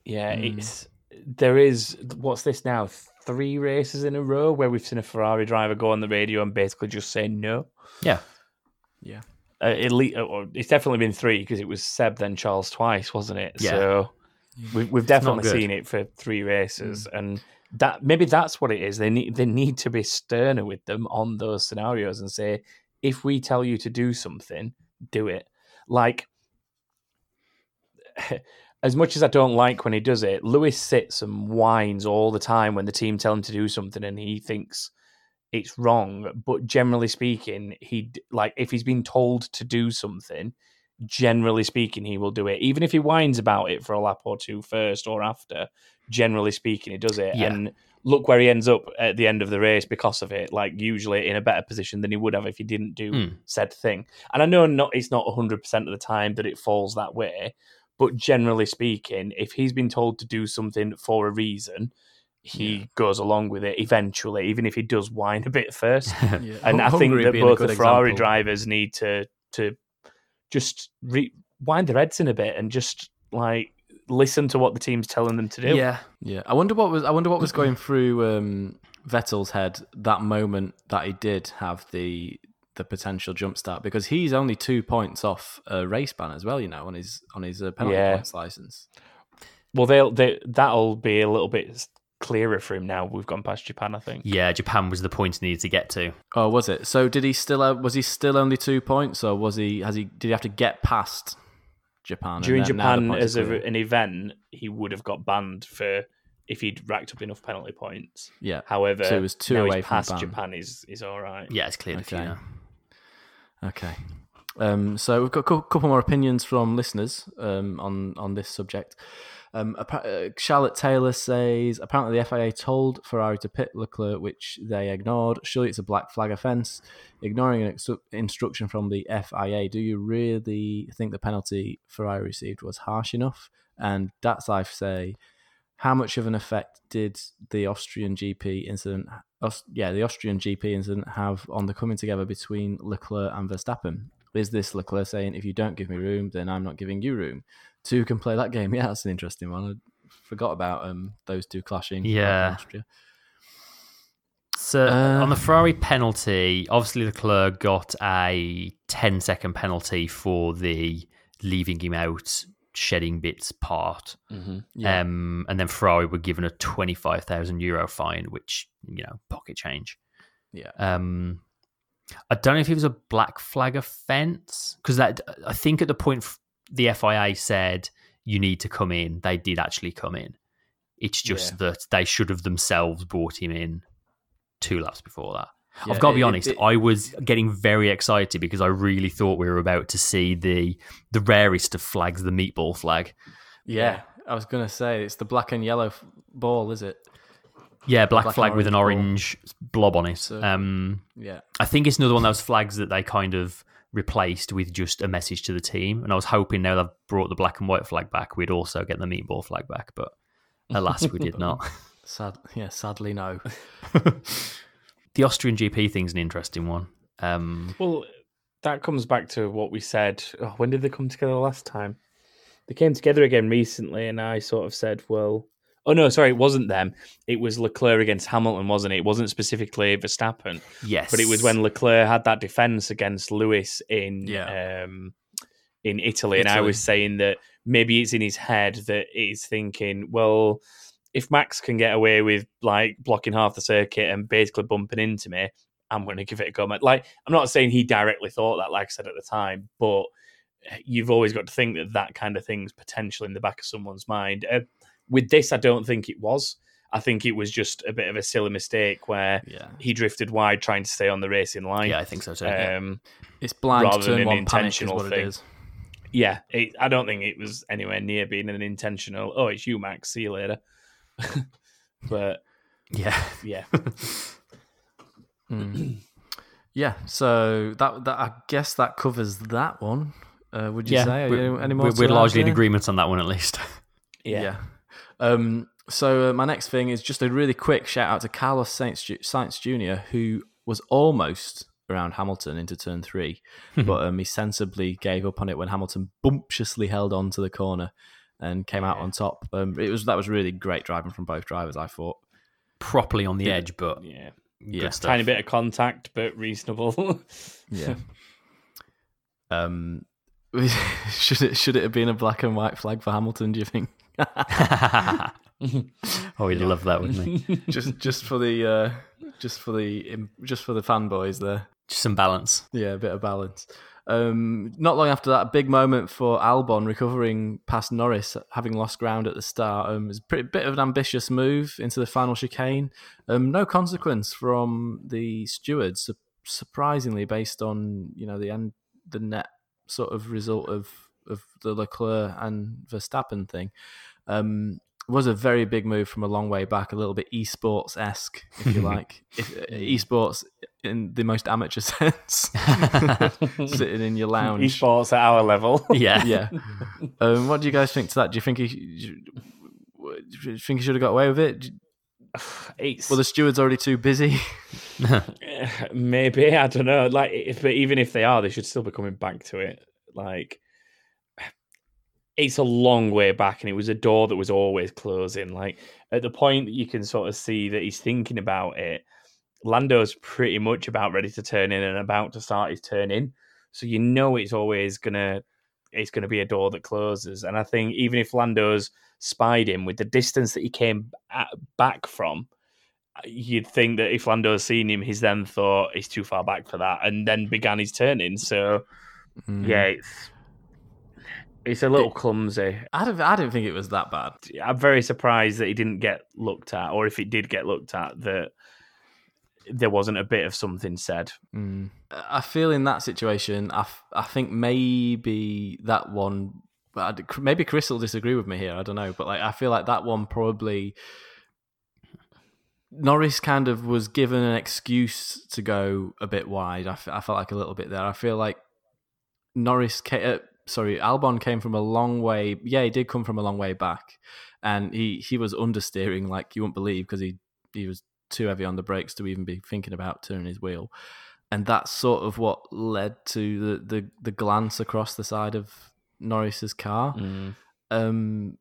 Yeah, Mm. it's there is what's this now? Three races in a row where we've seen a Ferrari driver go on the radio and basically just say no. Yeah. yeah. Uh, at least, it's definitely been three because it was Seb then Charles twice, wasn't it? Yeah. So we've we've definitely seen it for three races, and that maybe that's what it is. They need they need to be sterner with them on those scenarios and say, if we tell you to do something, do it. Like as much as I don't like when he does it, Lewis sits and whines all the time when the team tell him to do something and he thinks it's wrong. But generally speaking, he like if he's been told to do something, generally speaking, he will do it. Even if he whines about it for a lap or two first or after, generally speaking, he does it. Yeah. And look where he ends up at the end of the race because of it. Like usually in a better position than he would have if he didn't do Hmm. said thing. And I know not it's not hundred percent of the time that it falls that way, but generally speaking, if he's been told to do something for a reason, he goes along with it eventually, even if he does whine a bit first. yeah. And I think Hungary that both the Ferrari example. drivers need to to just re- wind their heads in a bit and just like listen to what the team's telling them to do. Yeah. Yeah, I wonder what was I wonder what was going through um, Vettel's head that moment that he did have the the potential jump start because he's only two points off a race ban as well, you know, on his on his uh, penalty Yeah. points license. Well, they'll they, that'll be a little bit clearer for him now. We've gone past Japan, I think. Yeah, Japan was the point he needed to get to. Oh, was it? So did he still uh, was he still only two points, or was he has he did he have to get past Japan During then- Japan, points as a, an event, he would have got banned for if he'd racked up enough penalty points. yeah, However, So it was two now away he's from past. Japan. Is is all right. Yeah, it's cleared a few Okay. Okay. Um, so we've got a couple more opinions from listeners um, on on this subject. Um, uh, Charlotte Taylor says apparently the FIA told Ferrari to pit Leclerc, which they ignored. Surely it's a black flag offence. Ignoring an instruction from the FIA. Do you really think the penalty Ferrari received was harsh enough? And that's I say, how much of an effect did the Austrian GP incident, yeah, the Austrian GP incident have on the coming together between Leclerc and Verstappen? Is this Leclerc saying, if you don't give me room, then I'm not giving you room? Two can play that game. Yeah, that's an interesting one. I forgot about um, those two clashing. Yeah. Austria. So Uh, on the Ferrari penalty, obviously the Leclerc got a 10 second penalty for the leaving him out, shedding bits part. Yeah. Um, and then Ferrari were given a 25,000 euro fine, which, you know, pocket change. yeah. Um, I don't know if it was a black flag offence because that I think at the point the FIA said you need to come in, they did actually come in. It's just Yeah. that they should have themselves brought him in two laps before that. Yeah, I've got to be it- honest. it- I was getting very excited because I really thought we were about to see the the rarest of flags, the meatball flag. Yeah, I was gonna say it's the black and yellow f- ball, is it? Yeah, black, Black flag with an orange orange blob on it. So- um, Yeah, I think it's another one of those flags that they kind of replaced with just a message to the team. And I was hoping now they've brought the black and white flag back, we'd also get the meatball flag back. But alas, we did not. sad. Yeah, sadly no. the Austrian GP thing's an interesting one. Um, Well, that comes back to what we said. Oh, when did they come together last time? They came together again recently, and I sort of said, well, oh no, sorry, it wasn't them. It was Leclerc against Hamilton, wasn't it? It wasn't specifically Verstappen, yes. but it was when Leclerc had that defense against Lewis in Yeah. um, in Italy, and I was saying that maybe it's in his head that he's thinking, well, if Max can get away with like blocking half the circuit and basically bumping into me, I'm going to give it a go. Like, I'm not saying he directly thought that, like I said at the time, but you've always got to think that that kind of thing's potentially in the back of someone's mind. Uh, with this, I don't think it was. I think it was just a bit of a silly mistake where Yeah, he drifted wide trying to stay on the racing line. Yeah, I think so too. yeah. Um, it's blind Rather than an one panic is intentional what thing. is. yeah, it, I don't think it was anywhere near being an intentional. Oh, it's you, Max. See you later. but yeah. yeah, Mm. yeah, so that that I guess that covers that one. Uh, would you yeah. say? Are we're, you- any more? we're, we're largely in agreement on that one, at least. yeah, Um, so uh, my next thing is just a really quick shout out to Carlos Sainz, Ju- Sainz Jr., who was almost around Hamilton into turn three, but um, he sensibly gave up on it when Hamilton bumptiously held on to the corner and came out Yeah. on top. Um, it was that was really great driving from both drivers. I thought. Properly on the Yeah. edge, but yeah. Yeah, stuff. Tiny bit of contact, but reasonable. yeah. um, should it should it have been a black and white flag for Hamilton? Do you think? oh, he'd love that, wouldn't he? just just for the uh, just for the just for the fanboys there. Just some balance. Yeah, a bit of balance. Um, not long after that, a big moment for Albon recovering past Norris, having lost ground at the start. Um, it was a pretty, bit of an ambitious move into the final chicane. Um, no consequence from the stewards, su- surprisingly, based on you know the end, the net sort of result of of the Leclerc and Verstappen thing. Um, was a very big move from a long way back, a little bit esports esque, if you like. if, uh, esports in the most amateur sense, sitting in your lounge. Esports at our level. Yeah. Yeah. Um, what do you guys think to that? Do you think he? Do you think he should have got away with it? It's Were the stewards already too busy? maybe I don't know. Like, if but even if they are, they should still be coming back to it. Like, it's a long way back, and it was a door that was always closing. Like at the point that you can sort of see that he's thinking about it, Lando's pretty much about ready to turn in and about to start his turn in. So you know it's always gonna it's gonna be a door that closes. And I think even if Lando's spied him with the distance that he came at, back from, you'd think that if Lando's seen him, he's then thought he's too far back for that, and then began his turning. So Mm. yeah, it's it's a little clumsy. I don't. I didn't think it was that bad. I'm very surprised that he didn't get looked at, or if it did get looked at, that there wasn't a bit of something said. Mm. I feel in that situation, I, f- I think maybe that one. Maybe Chris will disagree with me here. I don't know, but like I feel like that one probably Norris kind of was given an excuse to go a bit wide. I, f- I felt like a little bit there. I feel like Norris, ca- uh, sorry, Albon came from a long way. Yeah, he did come from a long way back, and he he was understeering like you wouldn't believe because he he was too heavy on the brakes to even be thinking about turning his wheel, and that's sort of what led to the the, the glance across the side of Norris's car. Mm. Um,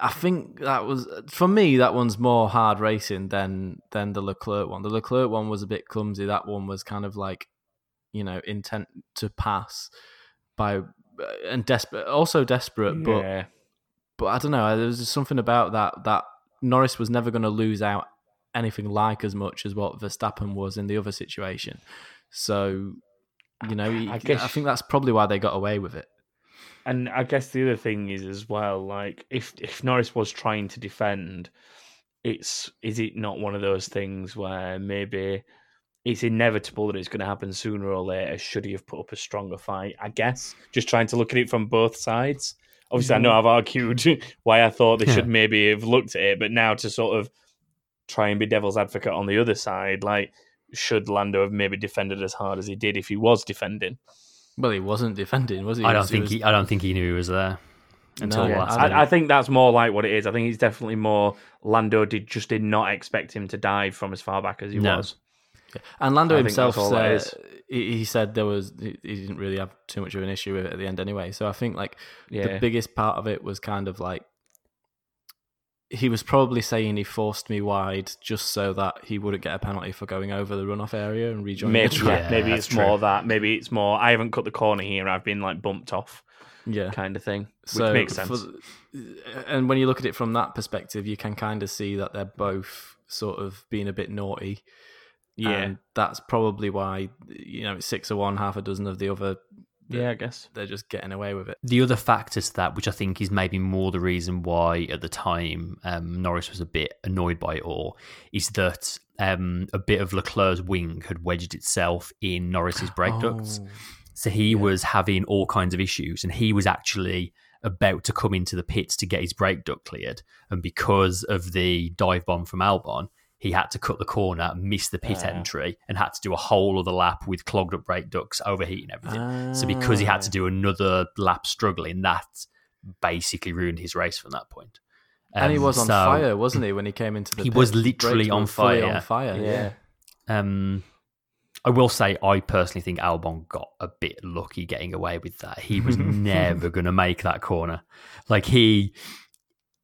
I think that was for me. That one's more hard racing than than the Leclerc one. The Leclerc one was a bit clumsy. That one was kind of like, you know, intent to pass by uh, and desperate, also desperate. But yeah. but I don't know. There was something about that that Norris was never going to lose out anything like as much as what Verstappen was in the other situation. So you know, I I, guess- I think that's probably why they got away with it. And I guess the other thing is as well, like if if Norris was trying to defend, it's is it not one of those things where maybe it's inevitable that it's going to happen sooner or later? Should he have put up a stronger fight? I guess just trying to look at it from both sides. Obviously, I know mm. I've argued why I thought they should maybe have looked at it, but now to sort of try and be devil's advocate on the other side, like should Lando have maybe defended as hard as he did if he was defending? Well, he wasn't defending, was he? I don't was- think was- he. I don't think he knew he was there until No, last I- I, I think that's more like what it is. I think he's definitely more Lando did just did not expect him to dive from as far back as he No. was. And Lando I himself that's all that said he, he said there was he, he didn't really have too much of an issue with it at the end anyway. So I think like Yeah. the biggest part of it was kind of like he was probably saying he forced me wide just so that he wouldn't get a penalty for going over the runoff area and rejoining Maybe, the track. yeah, maybe it's true. more that. Maybe it's more. I haven't cut the corner here. I've been like bumped off, Yeah. kind of thing, which So makes sense. the- and when you look at it from that perspective, you can kind of see that they're both sort of being a bit naughty. Yeah, And that's probably why you know it's six of one, half a dozen of the other. yeah, I guess. They're just getting away with it. the other factor to that, which I think is maybe more the reason why at the time um, Norris was a bit annoyed by it all, is that um, a bit of Leclerc's wing had wedged itself in Norris's brake ducts. Oh. So he was having all kinds of issues, and he was actually about to come into the pits to get his brake duct cleared. And because of the dive bomb from Albon, he had to cut the corner, miss the pit Ah. entry, and had to do a whole other lap with clogged up brake ducts, overheating everything. So because he had to Ah. do another lap struggling, that basically ruined his race from that point. and he Um, was on so, fire, wasn't he, when he came into the pit, He pit? was literally on fire. On fire, yeah. Um, I will say, I personally think Albon got a bit lucky getting away with that. He was never going to make that corner. Like he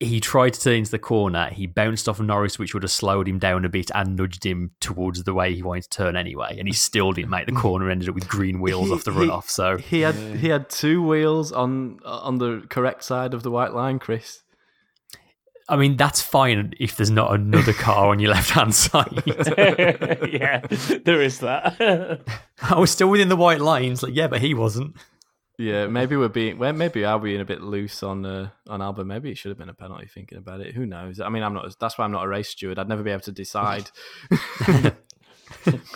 he tried to turn into the corner. He bounced off Norris, which would have slowed him down a bit and nudged him towards the way he wanted to turn anyway. And he still didn't make the corner. Ended up with green wheels He- off the he- runoff. So He had he had two wheels on on the correct side of the white line, Chris. I mean, that's fine if there's not another car on your left hand side. yeah, there is that. I was still within the white lines. Like, yeah, but he wasn't. Yeah, maybe we're being well, maybe are being a bit loose on uh, on Albon. Maybe it should have been a penalty. Thinking about it, who knows? I mean, I'm not. That's why I'm not a race steward. I'd never be able to decide.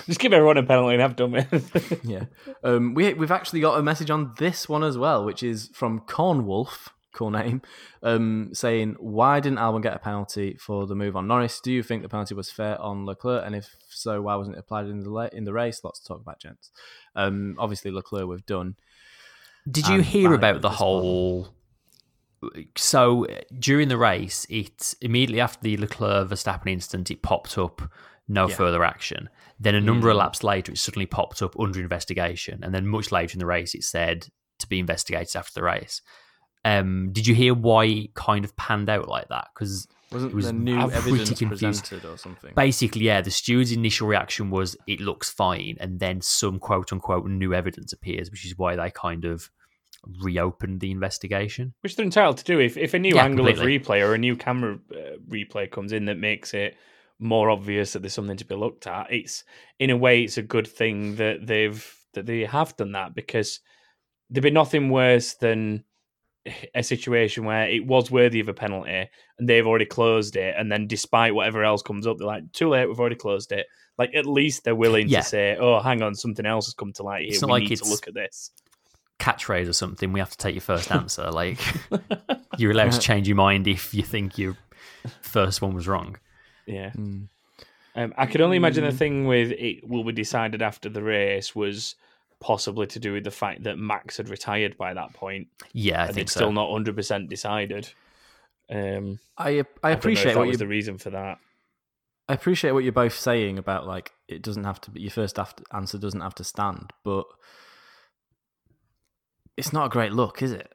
Just give everyone a penalty and have done with. yeah, um, we we've actually got a message on this one as well, which is from Cornwolf, cool name, um, saying why didn't Albon get a penalty for the move on Norris? Do you think the penalty was fair on Leclerc, and if so, why wasn't it applied in the la- in the race? Lots to talk about, gents. Um, obviously Leclerc we've done. Did you hear about the whole? So during the race, it immediately after the Leclerc Verstappen incident, it popped up no Yeah. further action. Then a number Mm. of laps later, it suddenly popped up under investigation, and then much later in the race, it said to be investigated after the race. Um, did you hear why it kind of panned out like that? Because Wasn't It was there new pretty evidence confused. presented or something? basically, yeah, the steward's initial reaction was it looks fine, and then some quote unquote new evidence appears, which is why they kind of reopened the investigation. Which they're entitled to do. If, if a new Yeah, angle of replay or a new camera uh, replay comes in that makes it more obvious that there's something to be looked at, it's in a way it's a good thing that they've that they have done that because there'd be nothing worse than a situation where it was worthy of a penalty and they've already closed it, and then despite whatever else comes up, they're like, "Too late, we've already closed it." Like at least they're willing Yeah. to say, "Oh, hang on, something else has come to light here. It's we like need to look at this." Catchphrase or something, we have to take your first answer. Like you're allowed to change your mind if you think your first one was wrong. Yeah. Mm. Um, I could only imagine the thing with it will be decided after the race was possibly to do with the fact that Max had retired by that point, Yeah, I and think it's so. still not hundred percent decided. Um, I I don't know if appreciate that what was you the reason for that. I appreciate what you're both saying about like it doesn't have to be your first af- answer doesn't have to stand, but it's not a great look, is it?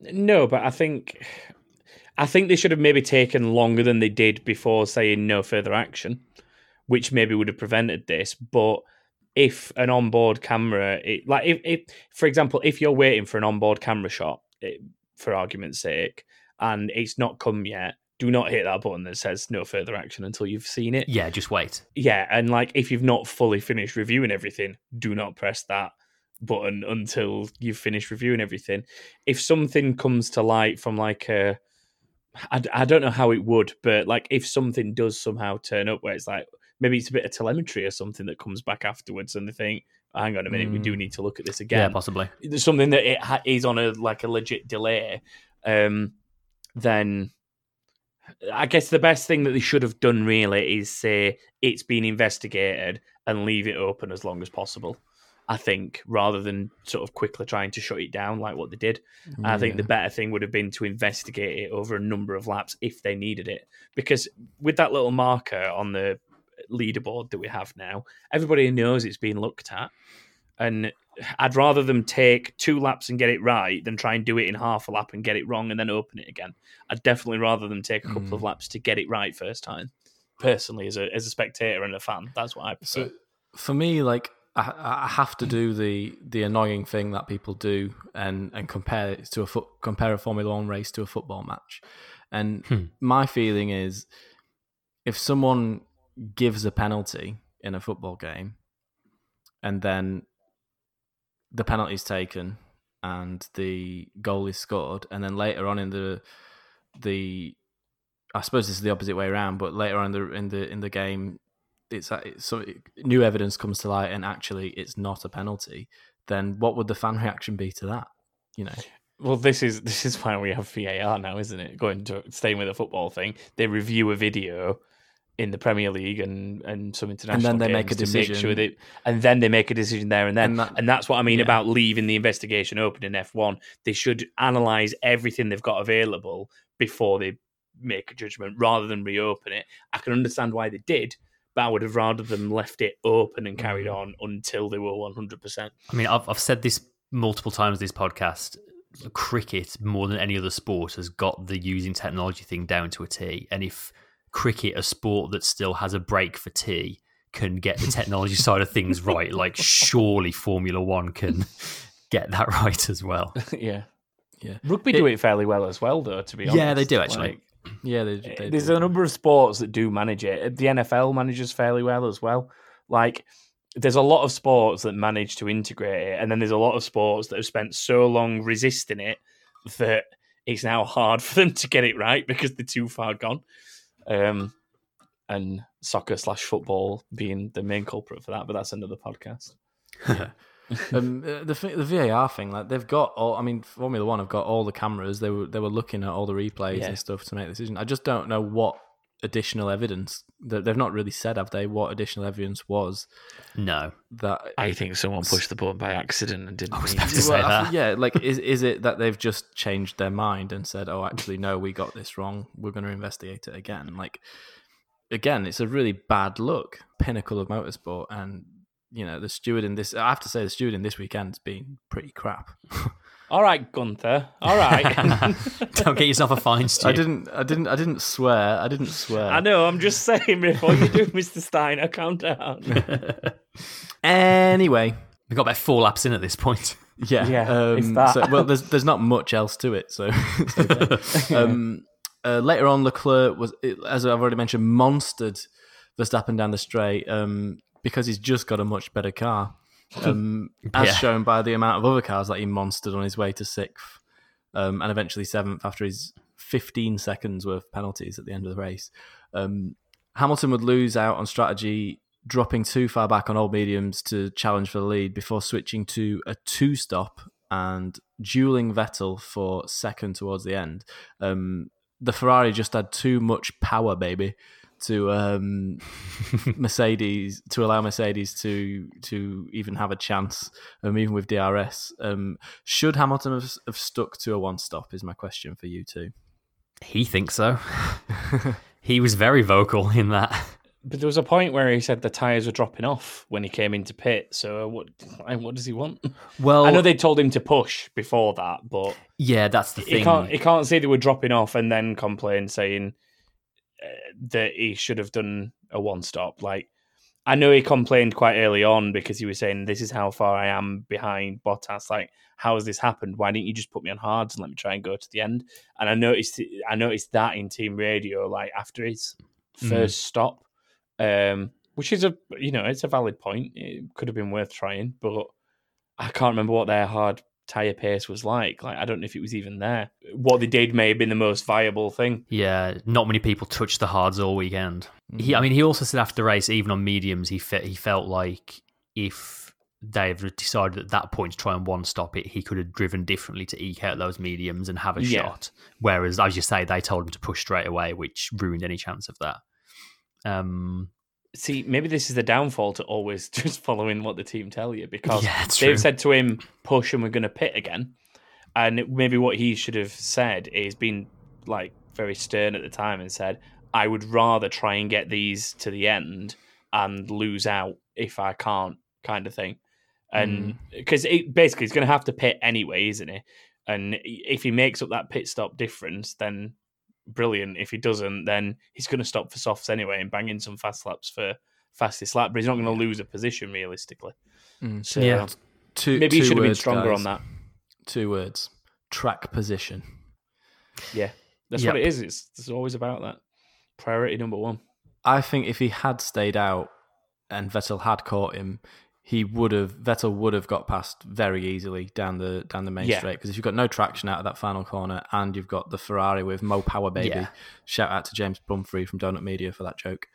No, but I think I think they should have maybe taken longer than they did before saying no further action, which maybe would have prevented this. But if an onboard camera, it, like if, if, for example, if you're waiting for an onboard camera shot, it, for argument's sake, and it's not come yet, do not hit that button that says no further action until you've seen it. Yeah, just wait. Yeah, and like if you've not fully finished reviewing everything, do not press that button until you've finished reviewing everything. If something comes to light from like a, I, I don't know how it would, but like if something does somehow turn up where it's like maybe it's a bit of telemetry or something that comes back afterwards, and they think, hang on a minute, we do need to look at this again." Yeah, possibly. there's something that it ha- is on a like a legit delay, um, then I guess the best thing that they should have done really is say it's been investigated and leave it open as long as possible. I think rather than sort of quickly trying to shut it down like what they did. I think the better thing would have been to investigate it over a number of laps if they needed it. Because with that little marker on the leaderboard that we have now, everybody knows it's being looked at. And I'd rather them take two laps and get it right than try and do it in half a lap and get it wrong and then open it again. I'd definitely rather them take a couple of laps to get it right first time. Personally, as a as a spectator and a fan, that's what I prefer. So for me, like I, I have to do the the annoying thing that people do and and compare it to a foot compare a Formula One race to a football match. And Hmm. my feeling is, if someone gives a penalty in a football game, and then the penalty is taken and the goal is scored, and then later on in the the I suppose this is the opposite way around, but later on in the in the in the game, it's, uh, it's so new evidence comes to light, and actually it's not a penalty. Then what would the fan reaction be to that? You know, Well, this is this is why we have VAR now, isn't it? Going to staying with the football thing, they review a video in the Premier League and and some international, and then they make a games to make decision. sure that, and then they make a decision there and then, And and, that's what I mean yeah. about leaving the investigation open in F one. They should analyze everything they've got available before they make a judgment, rather than reopen it. I can understand why they did, but I would have rather them left it open and carried Mm. on until they were one hundred percent. I mean, I've, I've said this multiple times this podcast. Cricket, more than any other sport, has got the using technology thing down to a T. And if cricket, a sport that still has a break for tea, can get the technology side of things right, like surely Formula One can get that right as well. yeah. Yeah. Rugby do it fairly well as well, though. To be honest, Yeah, they do, actually. Like, yeah, they, they there's do. a number of sports that do manage it. The NFL manages fairly well as well. Like, there's a lot of sports that manage to integrate it, and then there's a lot of sports that have spent so long resisting it that it's now hard for them to get it right because they're too far gone. Um, and soccer slash football being the main culprit for that, but that's another podcast. um, uh, the the VAR thing, like they've got all. I mean, Formula One have got all the cameras. They were they were looking at all the replays Yeah. and stuff to make the decision. I just don't know what additional evidence. that They've not really said, have they? What additional evidence was No. that? I think someone pushed the button by accident and didn't I was mean about to. to say Well, that. yeah, like is is it that they've just changed their mind and said, "Oh, actually, no, we got this wrong. We're going to investigate it again." Like, again, it's a really bad look. Pinnacle of motorsport, and you know the steward in this. I have to say, the steward in this weekend's been pretty crap. All right, Gunther. All right. Don't get yourself a fine, Stu. I didn't, I didn't, I didn't swear. I didn't swear. I know. I'm just saying before you do, Mr. Steiner, calm down. Anyway, We've got about four laps in at this point. yeah, Yeah, Um, if that. So, well, there's there's not much else to it. So, um, uh, later on, Leclerc was, as I've already mentioned, monstered Verstappen down the straight um, because he's just got a much better car, um, as shown by the amount of other cars that he monstered on his way to sixth um, and eventually seventh after his 15 seconds worth of penalties at the end of the race. Um, Hamilton would lose out on strategy, dropping too far back on old mediums to challenge for the lead before switching to a two stop and dueling Vettel for second towards the end. Um, the Ferrari just had too much power, baby. To um, Mercedes to allow Mercedes to to even have a chance, um, even with DRS. Um, should Hamilton have, have stuck to a one stop? Is my question for you two. He thinks so. he was very vocal in that. But there was a point where he said the tires were dropping off when he came into pit. So what? What does he want? Well, I know they told him to push before that, but yeah, that's the he thing. can't. He can't say they were dropping off and then complain saying uh, that he should have done a one stop. Like I know he complained quite early on because he was saying, "This is how far I am behind Bottas." Like, how has this happened? Why didn't you just put me on hards and let me try and go to the end? And I noticed, I noticed that in team radio, like after his Mm. first stop, um, which is a, you know, it's a valid point. It could have been worth trying, but I can't remember what their hard tire pace was like. Like, I don't know if it was even there. What they did may have been the most viable thing. Yeah, not many people touched the hards all weekend. He, I mean, he also said after the race, even on mediums, he fe- he felt like if they've decided at that point to try and one stop it, he could have driven differently to eke out those mediums and have a Yeah. shot. Whereas, as you say, they told him to push straight away, which ruined any chance of that. Um, See, maybe this is the downfall to always just following what the team tell you because Yeah, they've true. said to him, push and we're going to pit again. And maybe what he should have said is been like very stern at the time and said, I would rather try and get these to the end and lose out if I can't, kind of thing. And mm. because it basically he's going to have to pit anyway, isn't he? And if he makes up that pit stop difference, then brilliant. If he doesn't, then he's going to stop for softs anyway and bang in some fast laps for fastest lap. But he's not going to lose a position realistically. Mm. So Yeah. Two, maybe he should have been stronger guys. on that. Two words: track position. Yeah, that's Yep. what it is. It's, it's always about that. Priority number one. I think if he had stayed out and Vettel had caught him, he would have Vettel would have got past very easily down the down the main Yeah. straight because if you've got no traction out of that final corner and you've got the Ferrari with Mo Power Baby, Yeah. shout out to James Pumphrey from Donut Media for that joke.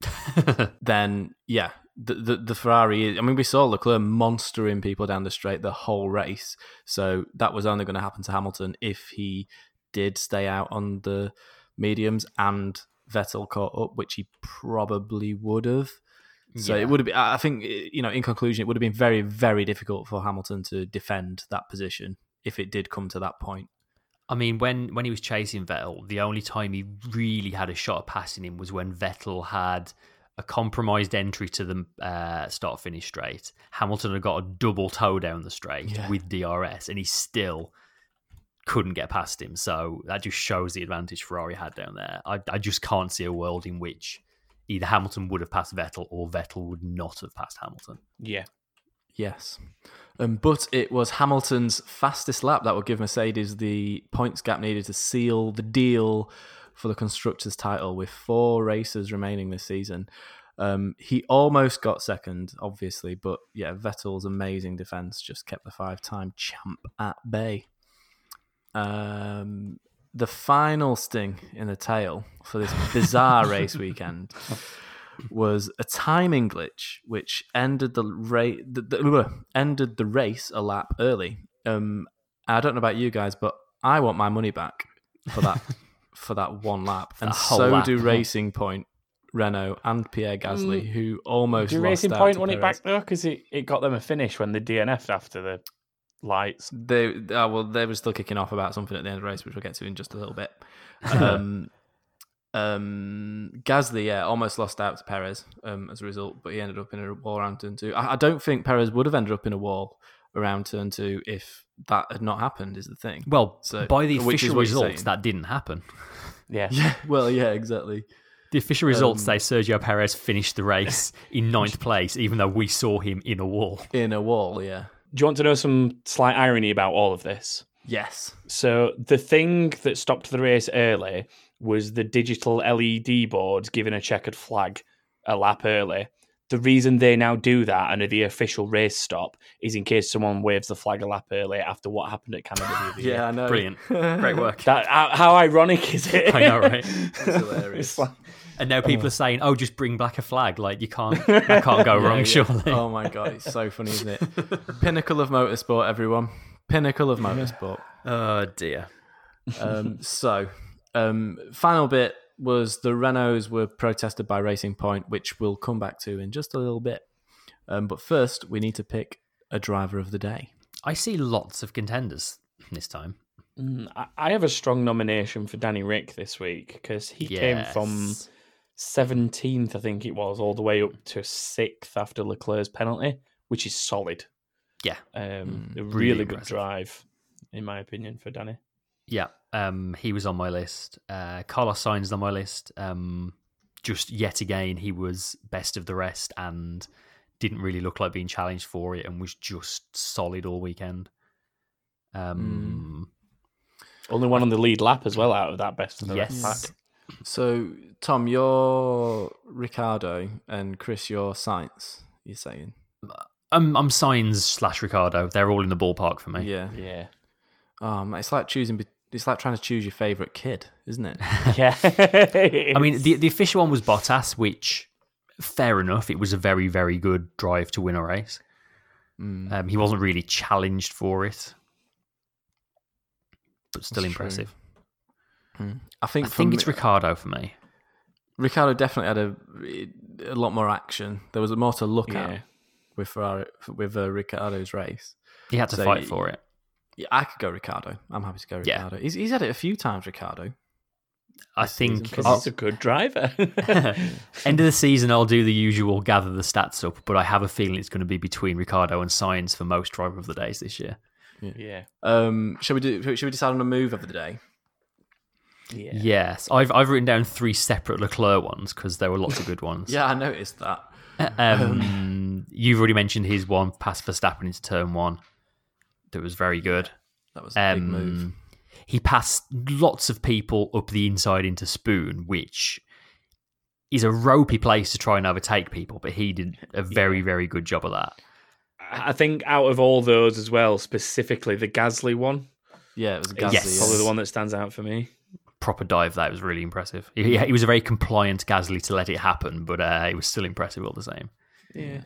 then yeah, the, the the Ferrari. I mean, we saw Leclerc monstering people down the straight the whole race, so that was only going to happen to Hamilton if he did stay out on the mediums and Vettel caught up, which he probably would have. So Yeah. it would have been. I think you know, in conclusion, it would have been very, very difficult for Hamilton to defend that position if it did come to that point. I mean, when when he was chasing Vettel, the only time he really had a shot at passing him was when Vettel had a compromised entry to the uh, start finish straight. Hamilton had got a double toe down the straight Yeah. with DRS, and he still couldn't get past him. So that just shows the advantage Ferrari had down there. I, I just can't see a world in which either Hamilton would have passed Vettel or Vettel would not have passed Hamilton. Yeah. Yes. Um, but it was Hamilton's fastest lap that would give Mercedes the points gap needed to seal the deal for the Constructors' title with four races remaining this season. Um, he almost got second, obviously, but yeah, Vettel's amazing defense just kept the five time champ at bay. Um, the final sting in the tail for this bizarre race weekend was a timing glitch which ended the race the, the, ended the race a lap early. Um, I don't know about you guys, but I want my money back for that for that one lap, and so lap. do Racing Point, Renault, and Pierre Gasly, Mm. who almost Do Racing Point want it back though? Because it, it got them a finish when they DNF'd after the lights. They uh, well, they were still kicking off about something at the end of the race, which we'll get to in just a little bit. Um, um, Gasly, yeah, almost lost out to Perez um, as a result, but he ended up in a wall around turn two. I, I don't think Perez would have ended up in a wall around turn two if that had not happened. Is the thing? Well, So- by the official results, that didn't happen. Yeah. Yeah, well, yeah, exactly. The official results Um, say Sergio Perez finished the race in ninth place, even though we saw him in a wall. In a wall, yeah. Do you want to know some slight irony about all of this? Yes. So the thing that stopped the race early was the digital LED boards giving a checkered flag a lap early. The reason they now do that and are the official race stop is in case someone waves the flag a lap early after what happened at Canada the other year. Yeah, I know. Brilliant. Great work. That how, how ironic is it? I know, right? hilarious. It's like- And now people are saying, "Oh, just bring back a flag." Like you can't, that can't go Yeah, wrong, yeah. surely. Oh my god, it's so funny, isn't it? Pinnacle of motorsport, everyone. Pinnacle of motorsport. Oh dear. Um, so, um, final bit was the Renaults were protested by Racing Point, which we'll come back to in just a little bit. Um, but first, we need to pick a driver of the day. I see lots of contenders this time. Mm, I- I have a strong nomination for Danny Rick this week because he came from Yes. 17th, I think it was, all the way up to sixth after Leclerc's penalty, which is solid. Yeah. Um, a really really, good drive, in my opinion, for Danny. Yeah, um, he was on my list. Uh, Carlos Sainz is on my list. Um, just yet again, he was best of the rest and didn't really look like being challenged for it, and was just solid all weekend. Um, Only one on the lead lap as well out of that best of the rest pack. So, Tom, you're Ricciardo, and Chris, you're Sainz. You're saying, I'm I'm Sainz slash Ricciardo. They're all in the ballpark for me. yeah. Yeah. Um, it's like choosing. be- It's like trying to choose your favorite kid, isn't it? Yeah. I mean, the the official one was Bottas, which fair enough. It was a very very good drive to win a race. Mm. Um, he wasn't really challenged for it, but still That's true. Impressive. I think. I for think me- it's Ricciardo for me. Ricciardo definitely had a a lot more action. There was more to look Yeah. at with Ferrari, with uh, Ricciardo's race. He had to So fight y- for it. Yeah, I could go Ricciardo. I'm happy to go Yeah. Ricciardo. He's he's had it a few times, Ricciardo. I think season, think 'Cause I'll- he's a good driver. end of the season I'll do the usual gather the stats up, but I have a feeling it's going to be between Ricciardo and Sainz for most driver of the days this year. yeah. Um, shall we do? Shall we decide on a move of the day? Yeah. Yes, I've I've written down three separate Leclerc ones because there were lots of good ones. Yeah, I noticed that. Um, you've already mentioned his one pass Verstappen into turn one. That was very good. That was a big move. Um, he passed lots of people up the inside into Spoon, which is a ropey place to try and overtake people, but he did a very, very good job of that. I think out of all those as well, specifically the Gasly one, Yeah, it was is Gasly. Yes. probably the one that stands out for me. Proper dive, that was really impressive. He, he was a very compliant Gasly to let it happen, but uh, it was still impressive all the same. Yeah.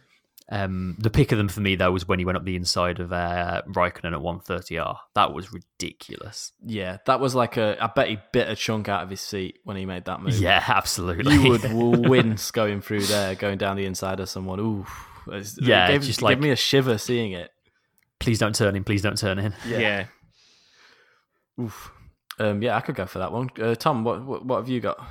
Um, the pick of them for me though was when he went up the inside of uh, Raikkonen at 130R. That was ridiculous. Yeah, that was like a. I bet he bit a chunk out of his seat when he made that move. Yeah, absolutely. you would wince going through there, going down the inside of someone. Ooh, It's- it Yeah, gave, just gave like- me a shiver seeing it. please don't turn in. Please don't turn in. Yeah. Oof. Um, yeah, I could go for that one. Uh, Tom, what, what what have you got?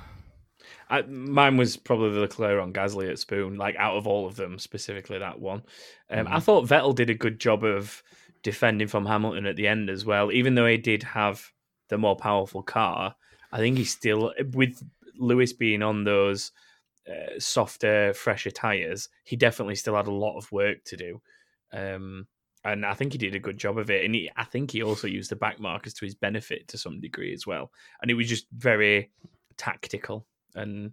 I, mine was probably the Leclerc on Gasly at Spoon, like out of all of them, specifically that one. Um, I thought Vettel did a good job of defending from Hamilton at the end as well, even though he did have the more powerful car. I think he still, with Lewis being on those uh, softer, fresher tires, he definitely still had a lot of work to do. Um, and I think he did a good job of it. And he, I think he also used the back markers to his benefit to some degree as well. And it was just very tactical. And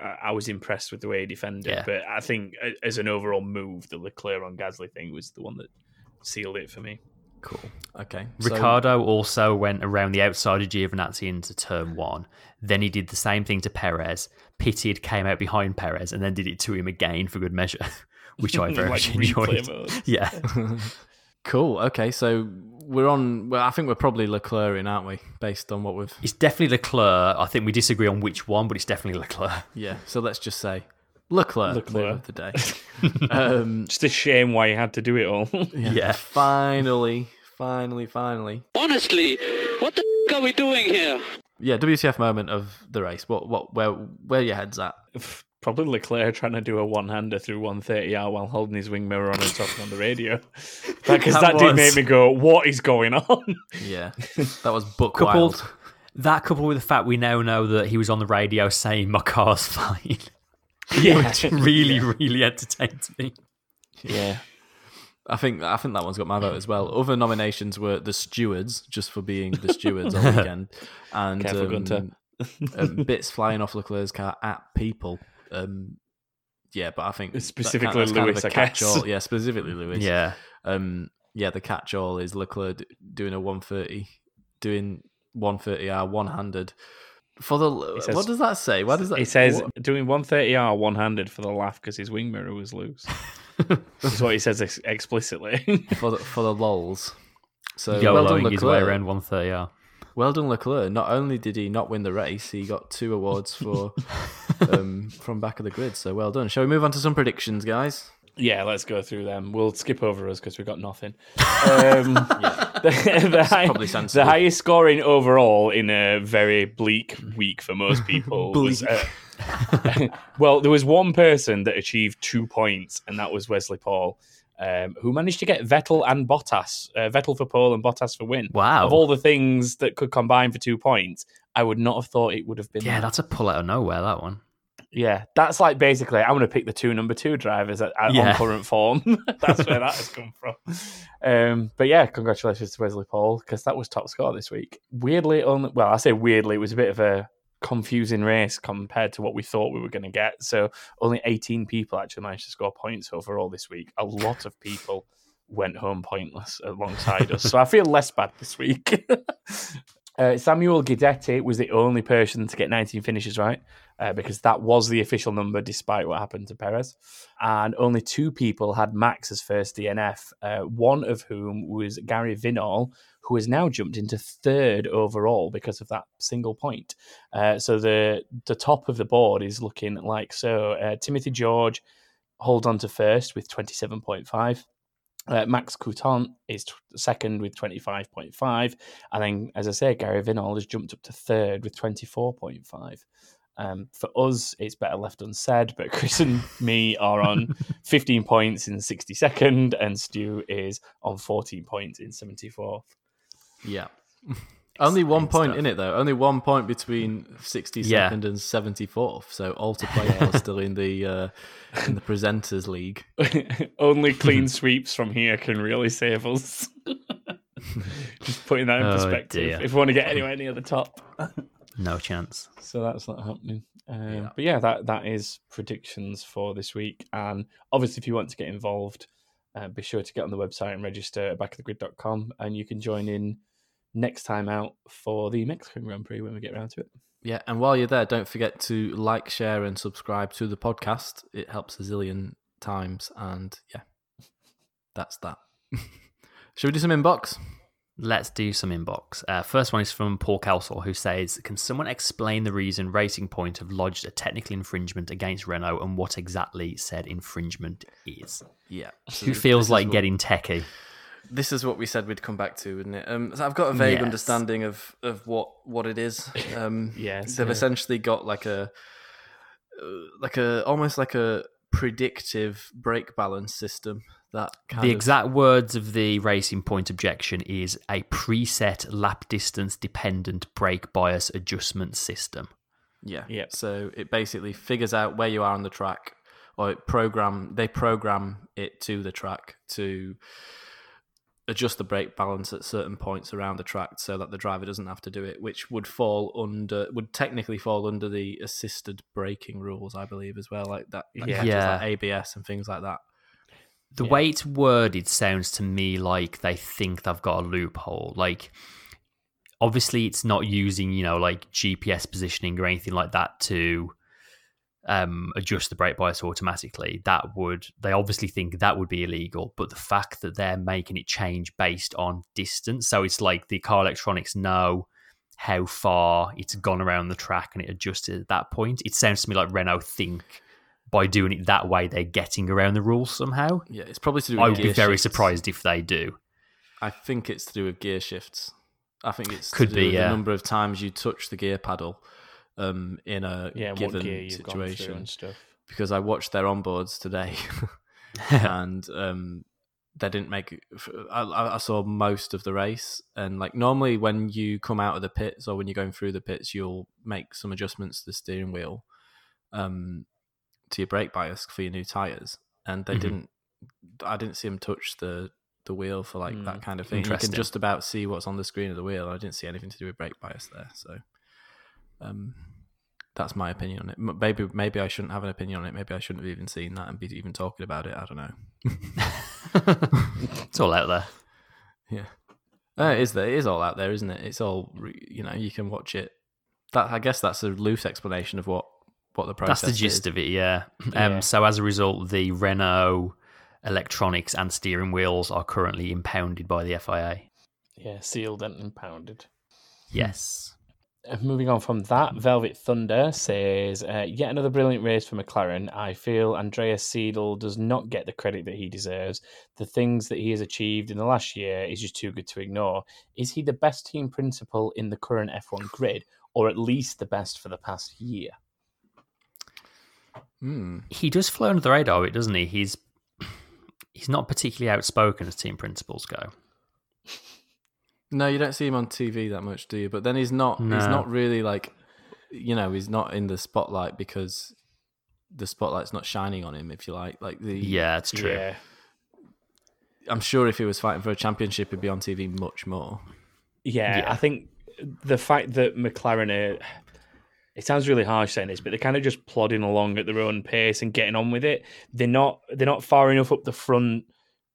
I I was impressed with the way he defended. Yeah. But I think as an overall move, the Leclerc on Gasly thing was the one that sealed it for me. Cool. Okay. so- Ricciardo also went around the outside of Giovinazzi into turn one. Then he did the same thing to Perez, pitted, came out behind Perez, and then did it to him again for good measure, which I very Like much replay enjoyed. mode. Yeah, cool. Okay, so we're on. Well, I think we're probably Leclerc in, aren't we? Based on what we've. it's definitely Leclerc. I think we disagree on which one, but it's definitely Leclerc. Yeah. So let's just say Leclerc, Leclerc. of the day. um, Just a shame why he had to do it all. yeah. Yeah. Finally, finally, finally. Honestly, what the f- are we doing here? Yeah. WTF moment of the race. What? What? Where? Where your head's at? Probably Leclerc trying to do a one hander through 130R while holding his wing mirror on and talking on the radio. Because That that, did was- make me go, what is going on? Yeah. That was book Coupled, wild. that coupled with the fact we now know that he was on the radio saying my car's fine, Yeah. which really, really entertained me. yeah. I think I think that one's got my vote as well. Other nominations were the stewards, just for being the stewards on the weekend, and Careful, um, um, bits flying off Leclerc's car at people. Um, yeah, but I think that- Specifically that's kind of Lewis, a I guess. catch-all. Yeah, specifically Lewis. Yeah, um, yeah. The catch-all is Leclerc doing a one thirty, doing one thirty R one handed. For the says- what does that say? What does that? He says what- doing 130R one handed for the laugh because his wing mirror was loose. That's what he says ex- explicitly. for the, for the lols. So YOLOing well done, his way around 130R. Well done, Leclerc. Not only did he not win the race, he got two awards for um, from back of the grid. So well done. Shall we move on to some predictions, guys? Yeah, let's go through them. We'll skip over us because we've got nothing. Um, the, the, high- probably the highest scoring overall in a very bleak week for most people. was, uh, well, there was one person that achieved two points, and that was Wesley Paul, um, who managed to get Vettel and Bottas. Uh, Vettel for pole and Bottas for win. Wow. Of all the things that could combine for two points, I would not have thought it would have been. Yeah, that. that's a pull out of nowhere. That one. Yeah, that's like basically I'm going to pick the two number two drivers at, at, Yeah. on current form. that's where that has come from. Um, but yeah, congratulations to Wesley Paul because that was top score this week. Weirdly, only well, I say weirdly, it was a bit of a confusing race compared to what we thought we were going to get. So only 18 people actually managed to score points overall this week. A lot of people went home pointless alongside us, so I feel less bad this week. Uh, Samuel Guidetti was the only person to get 19 finishes right uh, because that was the official number despite what happened to Perez. And only two people had Max as first DNF, uh, one of whom was Gary Vinall, who has now jumped into third overall because of that single point. Uh, so the, the top of the board is looking like so. Uh, Timothy George holds on to first with 27.5. Uh, Max Couton is t- second with 25.5. And then, as I say, Gary Vinall has jumped up to third with 24.5. Um, for us, it's better left unsaid, but Chris and me are on 15 points in 62nd, and Stu is on 14 points in 74th. Yeah. Only one point stuff. in it though. Only one point between 62nd Yeah. and 74th. So all to play for still in the uh, in the presenters league. Only clean sweeps from here can really save us. Just putting that in Oh, perspective. dear. If we want to get anywhere near the top. No chance. So that's not happening. Um, Yeah. But yeah, that that is predictions for this week. And obviously, if you want to get involved, uh, be sure to get on the website and register at backofthegrid.com, and you can join in next time out for the Mexican Grand Prix when we get around to it. Yeah, and while you're there, don't forget to like, share, and subscribe to the podcast. It helps a zillion times, and yeah, that's that. Should we do some inbox? Let's do some inbox. Uh, first one is from Paul Kelsall, who says, "Can someone explain the reason Racing Point have lodged a technical infringement against Renault and what exactly said infringement is?" Yeah. Who feels like getting techie? This is what we said we'd come back to, isn't it? Um, so I've got a vague Yes. understanding of, of what, what it is. Um, Yes, they've yeah. essentially got like a uh, like a almost like a predictive brake balance system that kind The of, exact words of the Racing Point objection is a preset lap distance dependent brake bias adjustment system. Yeah. Yeah. So it basically figures out where you are on the track, or it program they program it to the track to adjust the brake balance at certain points around the track so that the driver doesn't have to do it, which would fall under would technically fall under the assisted braking rules, I believe, as well, like that, that Yeah. Yeah. like ABS and things like that. The Yeah. way it's worded sounds to me like they think they've got a loophole. Like, obviously, it's not using, you know, like GPS positioning or anything like that to um, adjust the brake bias automatically. That would, they obviously think that would be illegal. But the fact that they're making it change based on distance, so it's like the car electronics know how far it's gone around the track and it adjusted at that point. It sounds to me like Renault think by doing it that way, they're getting around the rules somehow. Yeah, it's probably to do with I would be very shifts. surprised if they do. I think it's to do with gear shifts. I think it's Could to do be, with yeah. the number of times you touch the gear paddle um, in a Yeah, given what gear you've gone situation. and stuff. Because I watched their onboards today, and um, they didn't make. I, I saw most of the race, and like normally when you come out of the pits or when you're going through the pits, you'll make some adjustments to the steering wheel, um, to your brake bias for your new tires, and they Mhm. didn't. I didn't see them touch the the wheel for like that Mm, kind of thing. You can just about see what's on the screen of the wheel. I didn't see anything to do with brake bias there, so. Um, that's my opinion on it. Maybe maybe I shouldn't have an opinion on it. Maybe I shouldn't have even seen that and be even talking about it. I don't know. it's all out there. Yeah, uh, it is there. It is all out there, isn't it? It's all you know. You can watch it. That I guess that's a loose explanation of what what the process. Is. That's the gist is. of it, yeah. Yeah. Um, so as a result, the Renault electronics and steering wheels are currently impounded by the FIA. Yeah, sealed and impounded. Yes. Uh, Moving on from that, Velvet Thunder says, uh, yet another brilliant race for McLaren. I feel Andreas Seidl does not get the credit that he deserves. The things that he has achieved in the last year is just too good to ignore. Is he the best team principal in the current F1 grid, or at least the best for the past year? Hmm. He does fly under the radar, a doesn't he? He's he's not particularly outspoken as team principals go. No, you don't see him on TV that much, do you? But then he's not. He's not really like, you know, he's not in the spotlight because the spotlight's not shining on him. If you like, like the Yeah, it's true. Yeah. I'm sure if he was fighting for a championship, he'd be on TV much more. Yeah, Yeah. I think the fact that McLaren are. It sounds really harsh saying this, but they're kind of just plodding along at their own pace and getting on with it. They're not. They're not far enough up the front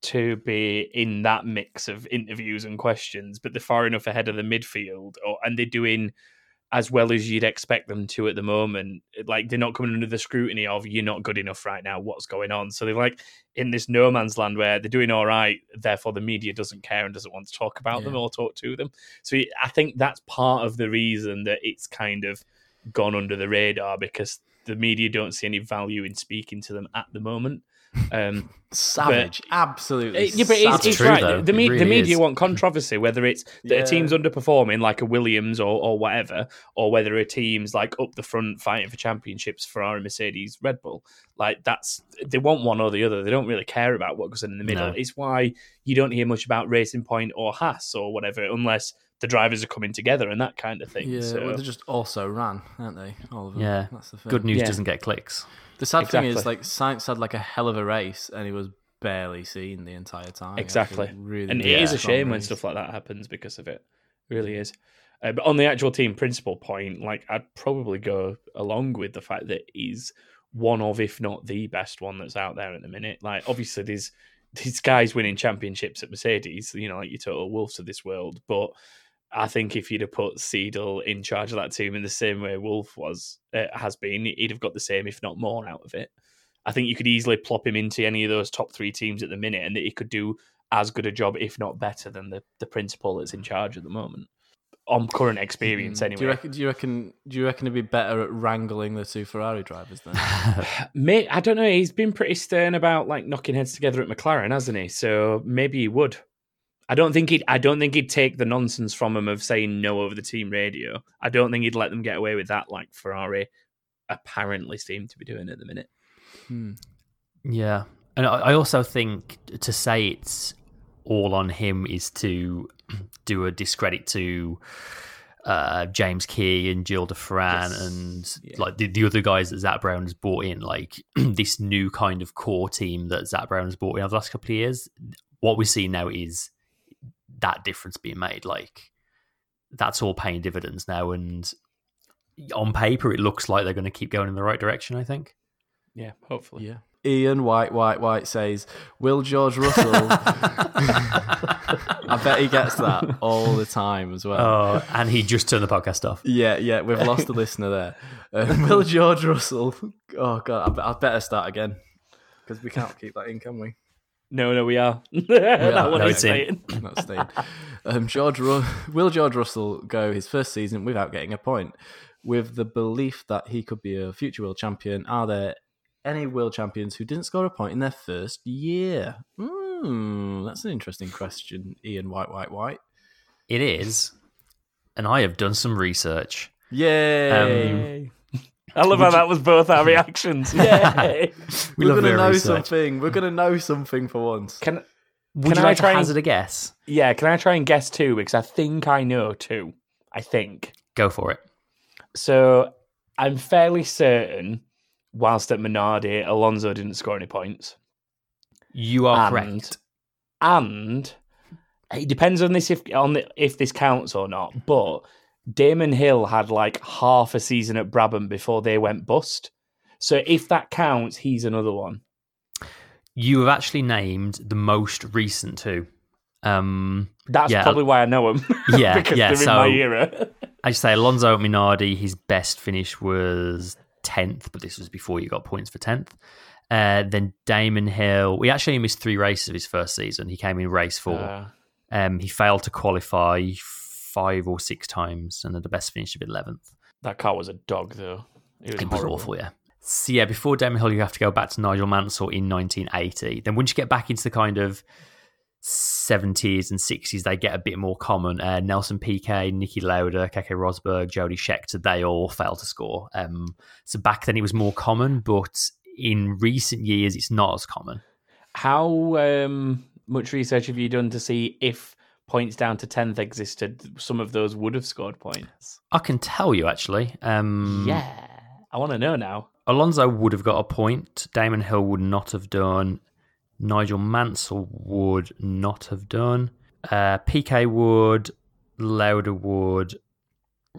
to be in that mix of interviews and questions, but they're far enough ahead of the midfield, or and they're doing as well as you'd expect them to at the moment. Like they're not coming under the scrutiny of you're not good enough right now. What's going on? So they're like in this no man's land where they're doing all right. Therefore, the media doesn't care and doesn't want to talk about them or talk to them. So I think that's part of the reason that it's kind of gone under the radar because the media don't see any value in speaking to them at the moment. Um, Savage, absolutely. uh, yeah, but it's, it's true, right. though. The, It me- the media is. want controversy, whether it's that Yeah. a team's underperforming, like a Williams or, or whatever, or whether a team's like up the front fighting for championships, Ferrari, Mercedes, Red Bull. Like that's they want one or the other. They don't really care about what goes in the middle. No. It's why you don't hear much about Racing Point or Haas or whatever, unless the drivers are coming together and that kind of thing. Yeah, so, well, they just also ran, aren't they? All of them. Yeah. that's the thing. Good news Yeah. doesn't get clicks. The sad thing is, like, Sainz had like a hell of a race, and he was barely seen the entire time. Exactly. Really, and it is a shame when stuff like that happens because of it. It really is. Uh, but on the actual team principal point, like I'd probably go along with the fact that he's one of, if not the best one that's out there at the minute. Like obviously, there's these guys winning championships at Mercedes, you know, like your Toto Wolffs of this world. But I think if you'd have put Seidl in charge of that team in the same way Wolff was uh, has been, he'd have got the same, if not more, out of it. I think you could easily plop him into any of those top three teams at the minute, and that he could do as good a job, if not better, than the the principal that's in charge at the moment on current experience. Mm. Anyway, Do you reckon? Do you reckon? Do you reckon he'd be better at wrangling the two Ferrari drivers then? May I don't know. He's been pretty stern about like knocking heads together at McLaren, hasn't he? So maybe he would. I don't think he'd. I don't think he'd take the nonsense from him of saying no over the team radio. I don't think he'd let them get away with that, like Ferrari apparently seem to be doing at the minute. Hmm. Yeah, and I I also think to say it's all on him is to do a discredit to uh, James Key and Gil de Ferran Yes. and Yeah. like the, the other guys that Zak Brown has brought in, like this new kind of core team that Zak Brown has brought in over the last couple of years. What we see now is that difference being made. Like that's all paying dividends now, and on paper, it looks like they're going to keep going in the right direction. I think. Yeah, hopefully. Yeah. Ian White White White says, "Will George Russell?" I bet he gets that all the time as well. Oh, and he just turned the podcast off. Yeah, yeah, we've lost a listener there. Um, will George Russell? Oh god, I, I better start again because we can't keep that in, can we? No, no, we are. are. that one No, is it's in. saying. Not staying. Um, George Ru- will George Russell go his first season without getting a point? With the belief that he could be a future world champion, are there any world champions who didn't score a point in their first year? Hmm, that's an interesting question, Ian White White White. It is, and I have done some research. Yay! Um, I love how that was both our reactions. yeah, We We're gonna know research. something. We're gonna know something for once. Can Would Can you I like to try and- hazard a guess? yeah? Can I try and guess two? Because I think I know two. I think. Go for it. So I'm fairly certain, whilst at Minardi, Alonso didn't score any points. You are and, correct. And it depends on this if on the, if this counts or not. But Damon Hill had like half a season at Brabham before they went bust. So if that counts, he's another one. You have actually named the most recent two. Um, That's Yeah. probably why I know him. Yeah, because yeah, they're so- in my era. I say Alonso Minardi, his best finish was 10th, but this was before you got points for 10th. Uh, then Damon Hill, we actually missed three races of his first season. He came in race four. Uh, Um, he failed to qualify five or six times, and then the best finished with eleventh. That car was a dog, though. It was, It was awful, yeah. So yeah, before Damon Hill, you have to go back to Nigel Mansell in 1980. Then once you get back into the kind of 70s and 60s, they get a bit more common. Uh, Nelson Piquet, Niki Lauda, Keke Rosberg, Jody Scheckter, they all failed to score. Um, so back then it was more common, but in recent years it's not as common. How um, much research have you done to see if points down to 10th existed? Some of those would have scored points. I can tell you actually. Um, Yeah. I want to know now. Alonso would have got a point. Damon Hill would not have done. Nigel Mansell would not have done. Uh, Piquet would. Lauda would.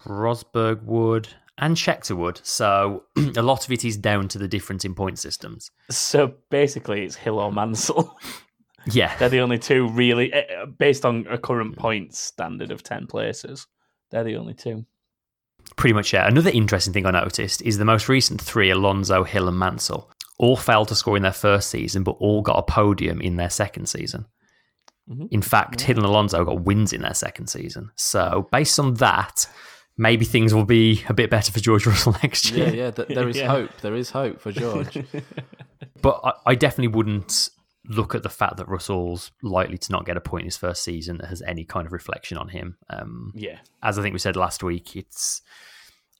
Rosberg would. And Scheckter would. So a lot of it is down to the difference in point systems. So basically, it's Hill or Mansell. Yeah. They're the only two really, eh, based on a current points standard of 10 places. They're the only two. Pretty much, yeah. Another interesting thing I noticed is the most recent three, Alonso, Hill, and Mansell, all failed to score in their first season, but all got a podium in their second season. Mhm. In fact, Hill and Alonso got wins in their second season. So, based on that, maybe things will be a bit better for George Russell next Yeah, year. yeah. Th- there is Yeah. hope. There is hope for George. But I, I definitely wouldn't look at the fact that Russell's likely to not get a point in his first season that has any kind of reflection on him. Um, Yeah. as I think we said last week, it's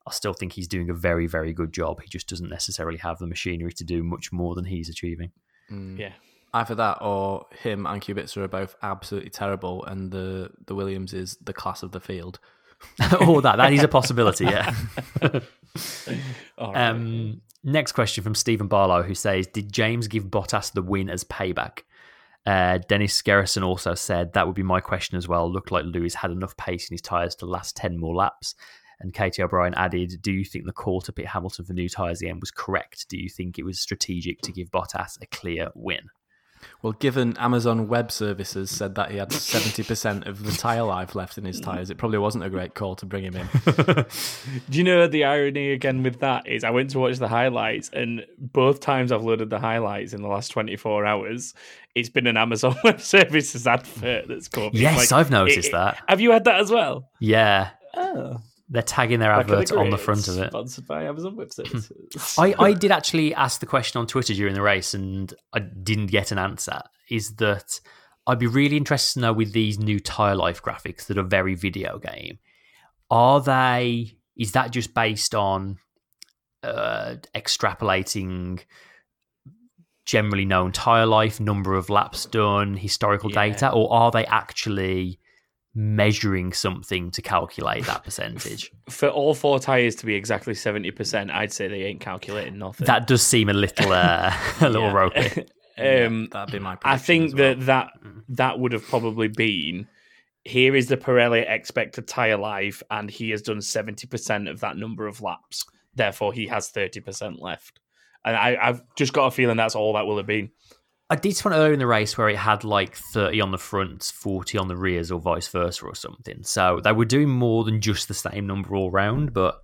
I still think he's doing a very, very good job. He just doesn't necessarily have the machinery to do much more than he's achieving. Mm. Yeah. Either that or him and Kubica are both absolutely terrible, and the the Williams is the class of the field. or that that is a possibility, yeah. All right. Um, next question from Stephen Barlow, who says, "Did James give Bottas the win as payback?" Uh, Dennis Gerrison also said that would be my question as well. Looked like Lewis had enough pace in his tyres to last ten more laps. And Katie O'Brien added, "Do you think the call to pit Hamilton for new tyres the end was correct? Do you think it was strategic to give Bottas a clear win?" Well, given Amazon Web Services said that he had seventy percent of the tire life left in his tires, it probably wasn't a great call to bring him in. Do you know the irony again with that is I went to watch the highlights and both times I've loaded the highlights in the last 24 hours, it's been an Amazon Web Services advert that's come up. Yes, like- I've noticed it- it- that. Have you had that as well? Yeah, Oh, they're tagging their back advert on the front of it. Sponsored by Amazon Web Services. I, I did actually ask the question on Twitter during the race and I didn't get an answer. Is that I'd be really interested to know with these new tire life graphics that are very video game, are they, is that just based on uh, extrapolating generally known tire life, number of laps done, historical Yeah. data, or are they actually measuring something to calculate that percentage? For all four tyres to be exactly 70%, I'd say they ain't calculating nothing. that does seem a little uh, a little Yeah. ropey. um, That'd be my. I think well. that that that would have probably been here is the Pirelli expected tire life, and he has done seventy percent of that number of laps. Therefore, he has thirty percent left. And I, I've just got a feeling that's all that will have been. I did one earlier in the race where it had like 30 on the fronts, 40 on the rears, or vice versa, or something. So they were doing more than just the same number all round. But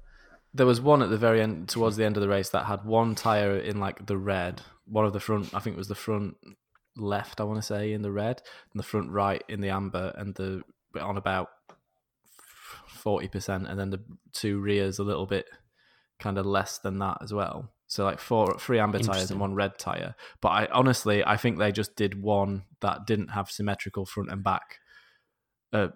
There was one at the very end, towards the end of the race, that had one tire in like the red, one of the front. I think it was the front left. I want to say in the red, and the front right in the amber, and the on about forty percent, and then the two rears a little bit kind of less than that as well. So like four, three amber tires and one red tire. But I honestly, I think they just did one that didn't have symmetrical front and back, uh,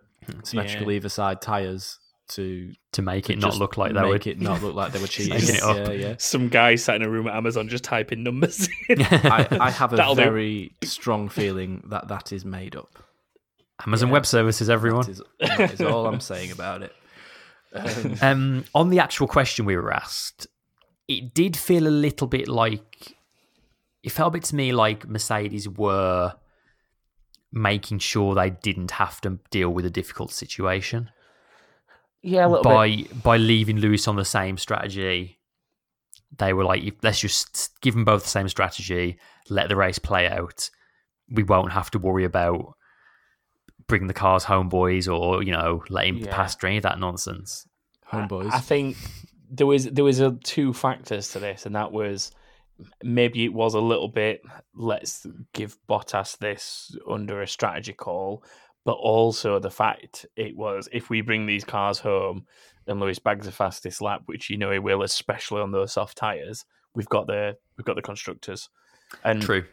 symmetrical Yeah. either side tires to to make to it not look like they make would. it not look like they were cheating. It up. Yeah, yeah. Some guy sat in a room at Amazon just typing numbers. in. I, I have a That'll do. very strong feeling that that is made up. Amazon Yeah. Web Services, everyone. That is, that is all I'm saying about it. Um, Um, on the actual question we were asked, it did feel a little bit like it felt a bit to me like Mercedes were making sure they didn't have to deal with a difficult situation yeah, a little by by leaving Lewis on the same strategy. They were like, let's just give them both the same strategy, let the race play out. We won't have to worry about bringing the cars home, boys, or you know, letting Yeah. pass or any of that nonsense. homeboys. I think there was there was a two factors to this, and that was maybe it was a little bit let's give Bottas this under a strategy call, but also the fact it was if we bring these cars home and Lewis bags the fastest lap, which you know he will, especially on those soft tires, we've got the we've got the constructors, and True.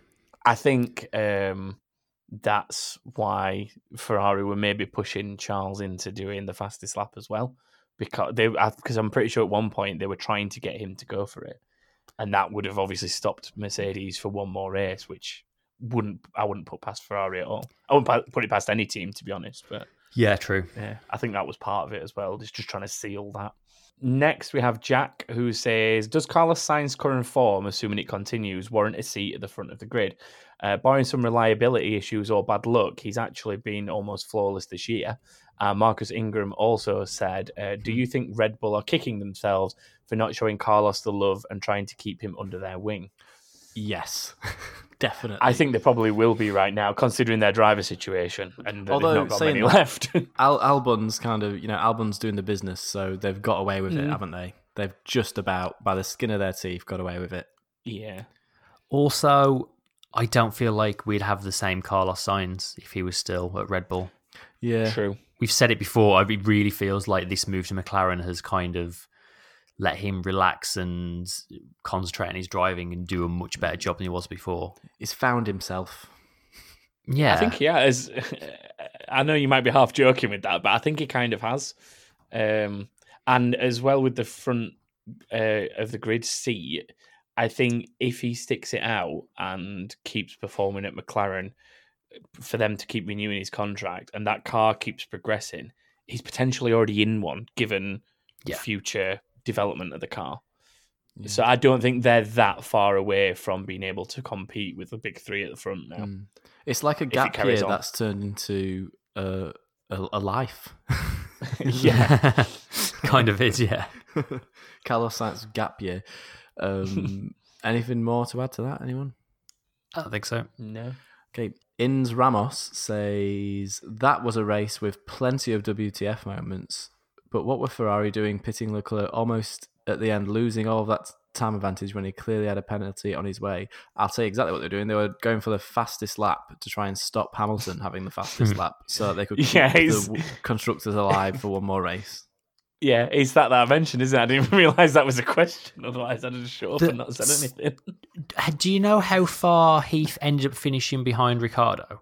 I think um, that's why Ferrari were maybe pushing Charles into doing the fastest lap as well, because they because I'm pretty sure at one point they were trying to get him to go for it, and that would have obviously stopped Mercedes for one more race, which wouldn't I wouldn't put past Ferrari at all. I wouldn't put it past any team to be honest, but Yeah, true. yeah, I think that was part of it as well. Just just trying to seal that. Next, we have Jack who says, "Does Carlos Sainz's current form, assuming it continues, warrant a seat at the front of the grid? Uh, barring some reliability issues or bad luck, he's actually been almost flawless this year." Uh, Marcus Ingram also said, uh, "Do you think Red Bull are kicking themselves for not showing Carlos the love and trying to keep him under their wing?" Yes, definitely. I think they probably will be right now, considering their driver situation and Although, they've not got many that- left. Al- Albon's kind of, you know, Albon's doing the business, so they've got away with it, Mm. haven't they? They've just about, by the skin of their teeth, got away with it. yeah, Also, I don't feel like we'd have the same Carlos Sainz if he was still at Red Bull. Yeah, true. We've said it before. It really feels like this move to McLaren has kind of let him relax and concentrate on his driving and do a much better job than he was before. he's found himself. Yeah, I think he has. I know you might be half joking with that, but I think he kind of has. Um, and as well with the front uh, of the grid seat, I think if he sticks it out and keeps performing at McLaren, for them to keep renewing his contract, and that car keeps progressing, he's potentially already in one, given Yeah. future development of the car. So I don't think they're that far away from being able to compete with the big three at the front now. Mm. It's like a gap year on. that's turned into a, a, a life. yeah, kind of is. Yeah. Carlos Sainz gap year. Um, anything more to add to that? Anyone? I don't think so. No. Okay. Ins Ramos says that was a race with plenty of WTF moments, but what were Ferrari doing pitting Leclerc almost at the end, losing all of that time advantage when he clearly had a penalty on his way? I'll tell you exactly what they're doing. They were going for the fastest lap to try and stop Hamilton having the fastest lap so that they could keep Yeah, the constructors alive for one more race. Yeah, it's that that I mentioned, isn't it? I didn't even realise that was a question. Otherwise, I'd have just shut up The- and not said anything. Do you know how far Heath ended up finishing behind Ricciardo?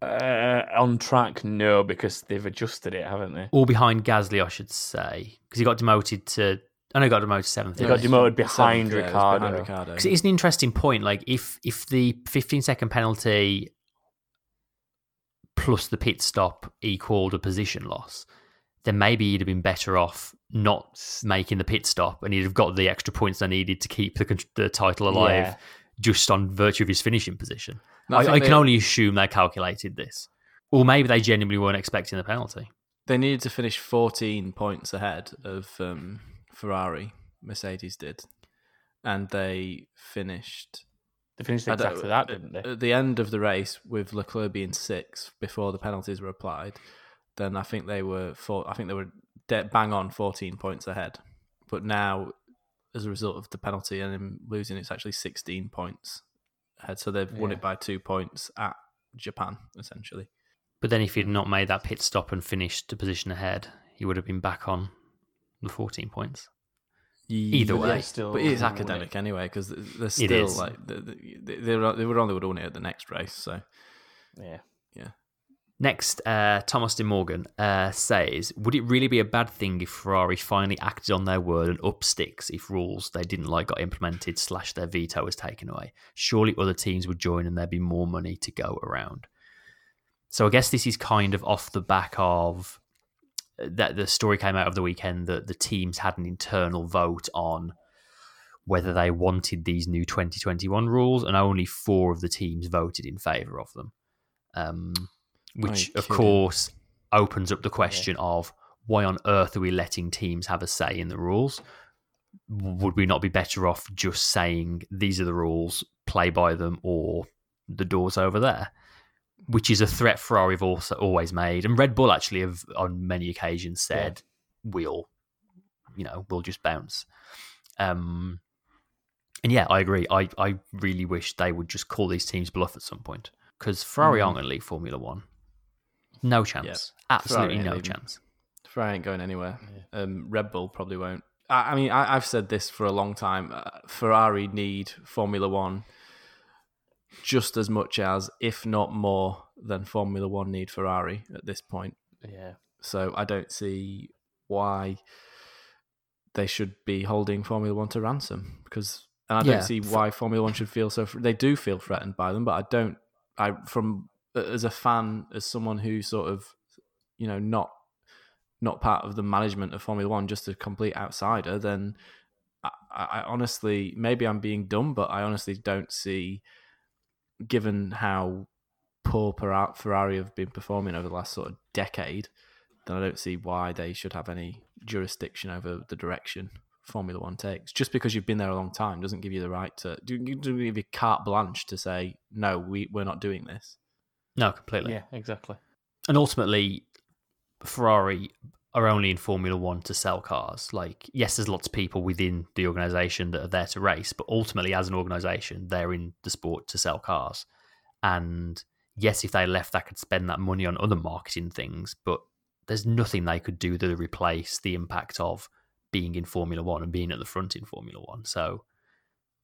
Uh, on track, no, because they've adjusted it, haven't they? Or behind Gasly, I should say, because he got demoted to. I know he got demoted to seventh. He got demoted behind yeah, it was Ricciardo. behind Ricciardo. Because it is an interesting point. Like if if the 15 second penalty plus the pit stop equaled a position loss, then maybe he'd have been better off not making the pit stop, and he'd have got the extra points they needed to keep the the title alive Yeah. just on virtue of his finishing position. No, I I, think I can they- only assume they calculated this, or maybe they genuinely weren't expecting the penalty. They needed to finish 14 points ahead of um, Ferrari. Mercedes did, and they finished They finished I don't- exactly that, didn't they? At the end of the race, with Leclerc being six before the penalties were applied, then I think they were four, I think they were de- bang on 14 points ahead. But now, as a result of the penalty and him losing, it's actually 16 points ahead. So they've won it by two points at Japan, essentially. But then if he'd not made that pit stop and finished a position ahead, he would have been back on the 14 points. Either But way. Still but it is won it. academic anyway because they're still like they, they, they, were, they were only would have won it at the next race. So yeah, Yeah. Next, uh, Thomas De Morgan uh, says, "Would it really be a bad thing if Ferrari finally acted on their word and up sticks if rules they didn't like got implemented slash their veto was taken away? Surely other teams would join and there'd be more money to go around." So I guess this is kind of off the back of that. The story came out of the weekend that the teams had an internal vote on whether they wanted these new 2021 rules, and only four of the teams voted in favour of them. Um, which, of course, opens up the question of why on earth are we letting teams have a say in the rules? Would we not be better off just saying these are the rules, play by them, or the doors over there? Which is a threat Ferrari have also always made, and Red Bull actually have on many occasions said we'll, you know, we'll just bounce. Um, and yeah, I agree. I, I really wish they would just call these teams bluff at some point because Ferrari Mm. aren't going to leave Formula One. No chance. Absolutely ain't no leaving. chance. Ferrari ain't going anywhere. Um, Red Bull probably won't. I, I mean, I, I've said this for a long time. Uh, Ferrari need Formula One just as much as, if not more, than Formula One need Ferrari at this point. Yeah. So I don't see why they should be holding Formula One to ransom because, and I don't see why Formula One should feel so. They do feel threatened by them, but I don't. I from as a fan, as someone who sort of, you know, not not part of the management of Formula One, just a complete outsider, then I, I honestly, maybe I'm being dumb, but I honestly don't see, given how poor Ferra- Ferrari have been performing over the last sort of decade, then I don't see why they should have any jurisdiction over the direction Formula One takes. Just because you've been there a long time doesn't give you the right to do do give you carte blanche to say no, we we're not doing this. No, completely. Yeah, exactly. And ultimately, Ferrari are only in Formula One to sell cars. Like, yes, there's lots of people within the organization that are there to race, but ultimately, as an organization, they're in the sport to sell cars. And yes, if they left, they could spend that money on other marketing things, but there's nothing they could do to replace the impact of being in Formula One and being at the front in Formula One. So,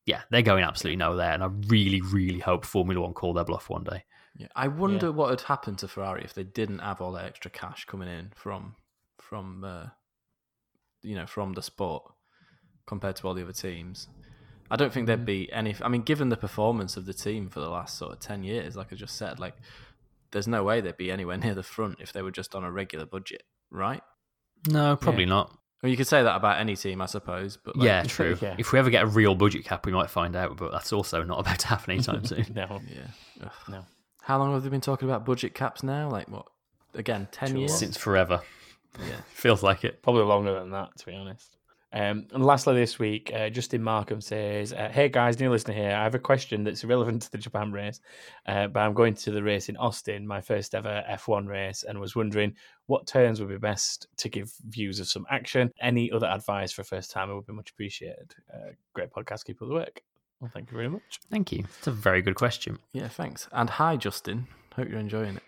yeah, they're going absolutely nowhere. And I really, really hope Formula One call their bluff one day. Yeah, I wonder what had happened to Ferrari if they didn't have all that extra cash coming in from from uh, you know from the sport compared to all the other teams. I don't think there'd be any. I mean, given the performance of the team for the last sort of ten years, like I just said, like there's no way they'd be anywhere near the front if they were just on a regular budget, right? No, probably not. Well, you could say that about any team, I suppose. But like, yeah, true. yeah. If we ever get a real budget cap, we might find out, but that's also not about to happen anytime soon. No. yeah. Ugh. No. How long have they been talking about budget caps now? Like what? Again, ten years. Since forever. Yeah. Feels like it. Probably longer than that, to be honest. Um, and lastly, this week, uh, Justin Markham says, uh, "Hey guys, new listener here. I have a question that's irrelevant to the Japan race, uh, but I'm going to the race in Austin, my first ever F1 race, and was wondering what turns would be best to give views of some action. Any other advice for a first timer would be much appreciated. Uh, great podcast, keep up the work. Well, thank you very much. Thank you. It's a very good question. Yeah, thanks. And hi, Justin. Hope you're enjoying it.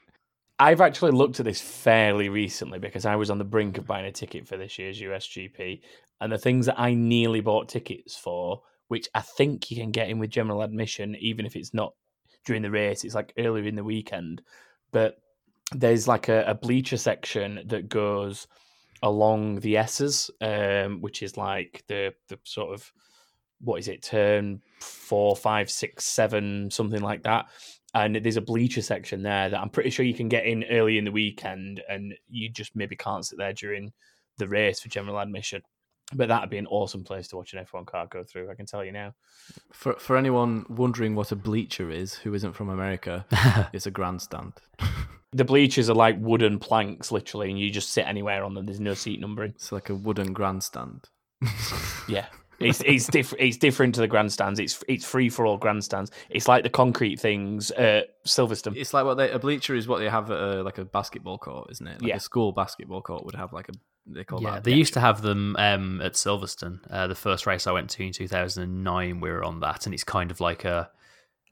I've actually looked at this fairly recently because I was on the brink of buying a ticket for this year's USGP, and the things that I nearly bought tickets for, which I think you can get in with general admission, even if it's not during the race, it's like earlier in the weekend. But there's like a, a bleacher section that goes along the S's, um, which is like the the sort of what is it, turn four, five, six, seven, something like that. And there's a bleacher section there that I'm pretty sure you can get in early in the weekend, and you just maybe can't sit there during the race for general admission. But that'd be an awesome place to watch an F1 car go through. I can tell you now. For for anyone wondering what a bleacher is, who isn't from America, it's a grandstand. The bleachers are like wooden planks, literally, and you just sit anywhere on them. There's no seat numbering. It's like a wooden grandstand. Yeah, it's it's different. It's different to the grandstands. It's it's free for all grandstands. It's like the concrete things at Silverstone. It's like what they a bleacher is what they have at a, like a basketball court, isn't it? Like Yeah. a school basketball court would have like a they call Yeah, that. they used to have them um, at Silverstone. Uh, the first race I went to in 2009, we were on that, and it's kind of like a,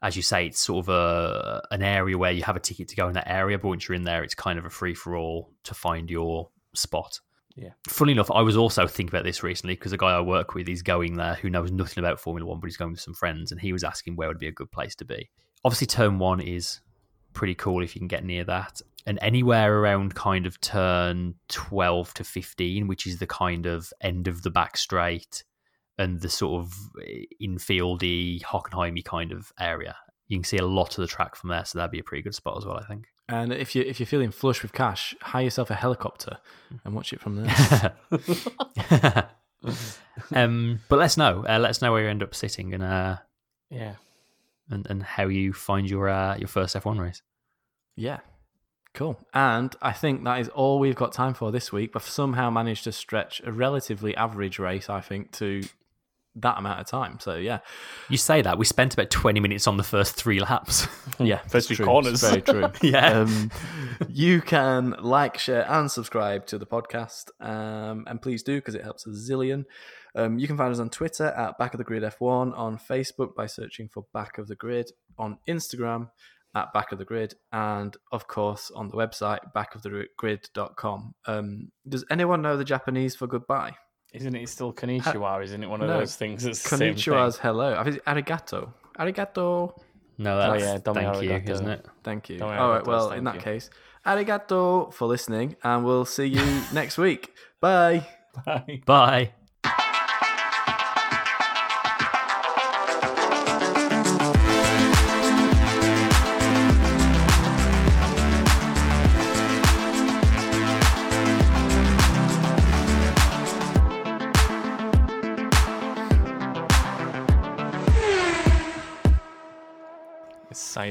as you say, it's sort of a an area where you have a ticket to go in that area, but once you're in there, it's kind of a free for all to find your spot. Yeah. Funny enough, I was also thinking about this recently because a guy I work with is going there who knows nothing about Formula One, but he's going with some friends, and he was asking where would be a good place to be. Obviously, turn one is pretty cool if you can get near that. And anywhere around kind of turn 12 to 15, which is the kind of end of the back straight and the sort of infieldy, Hockenheimy kind of area. You can see a lot of the track from there, so that'd be a pretty good spot as well, I think. And if you if you're feeling flush with cash, hire yourself a helicopter and watch it from there. um, but let us know. Uh, let us know where you end up sitting and uh, Yeah. and, and how you find your uh, your first F1 race. yeah. Cool. And I think that is all we've got time for this week. But somehow managed to stretch a relatively average race, I think, to that amount of time. So yeah, You say that we spent about 20 minutes on the first three laps. yeah, First that's three corners. It's very true. Yeah. Um, you can like, share, and subscribe to the podcast, um, and please do because it helps a zillion. Um, you can find us on Twitter at Back of the Grid F1, on Facebook by searching for Back of the Grid, on Instagram at Back of the Grid, and of course on the website backofthegrid.com. Um, does anyone know the Japanese for goodbye? Isn't it still konnichiwa? Isn't it one of No. those things that's the same Konnichiwa's thing? hello. I think it's arigato. Arigato. No, Oh, that's yeah, domo thank you, arigato. isn't it? Thank you. Don't All right. Well, in that you. case, arigato for listening, and we'll see you next week. Bye. Bye. Bye.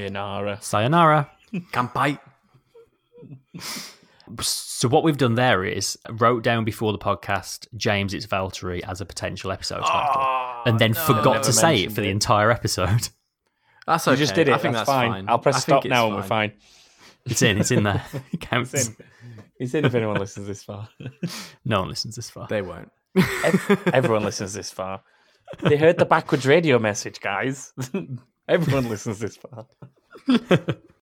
Sayonara. Sayonara. Kampai. So what we've done there is wrote down before the podcast James it's Valtteri as a potential episode ah, title, and then forgot to say it mentioned for the entire episode. That's You okay. just did it. I think that's, that's, fine. I'll press I stop now it's and we're fine. It's in. It's in there. It counts. It's in. It's in if anyone listens this far. No one listens this far. They won't. Everyone listens this far. They heard the backwards radio message, guys. Everyone listens this far.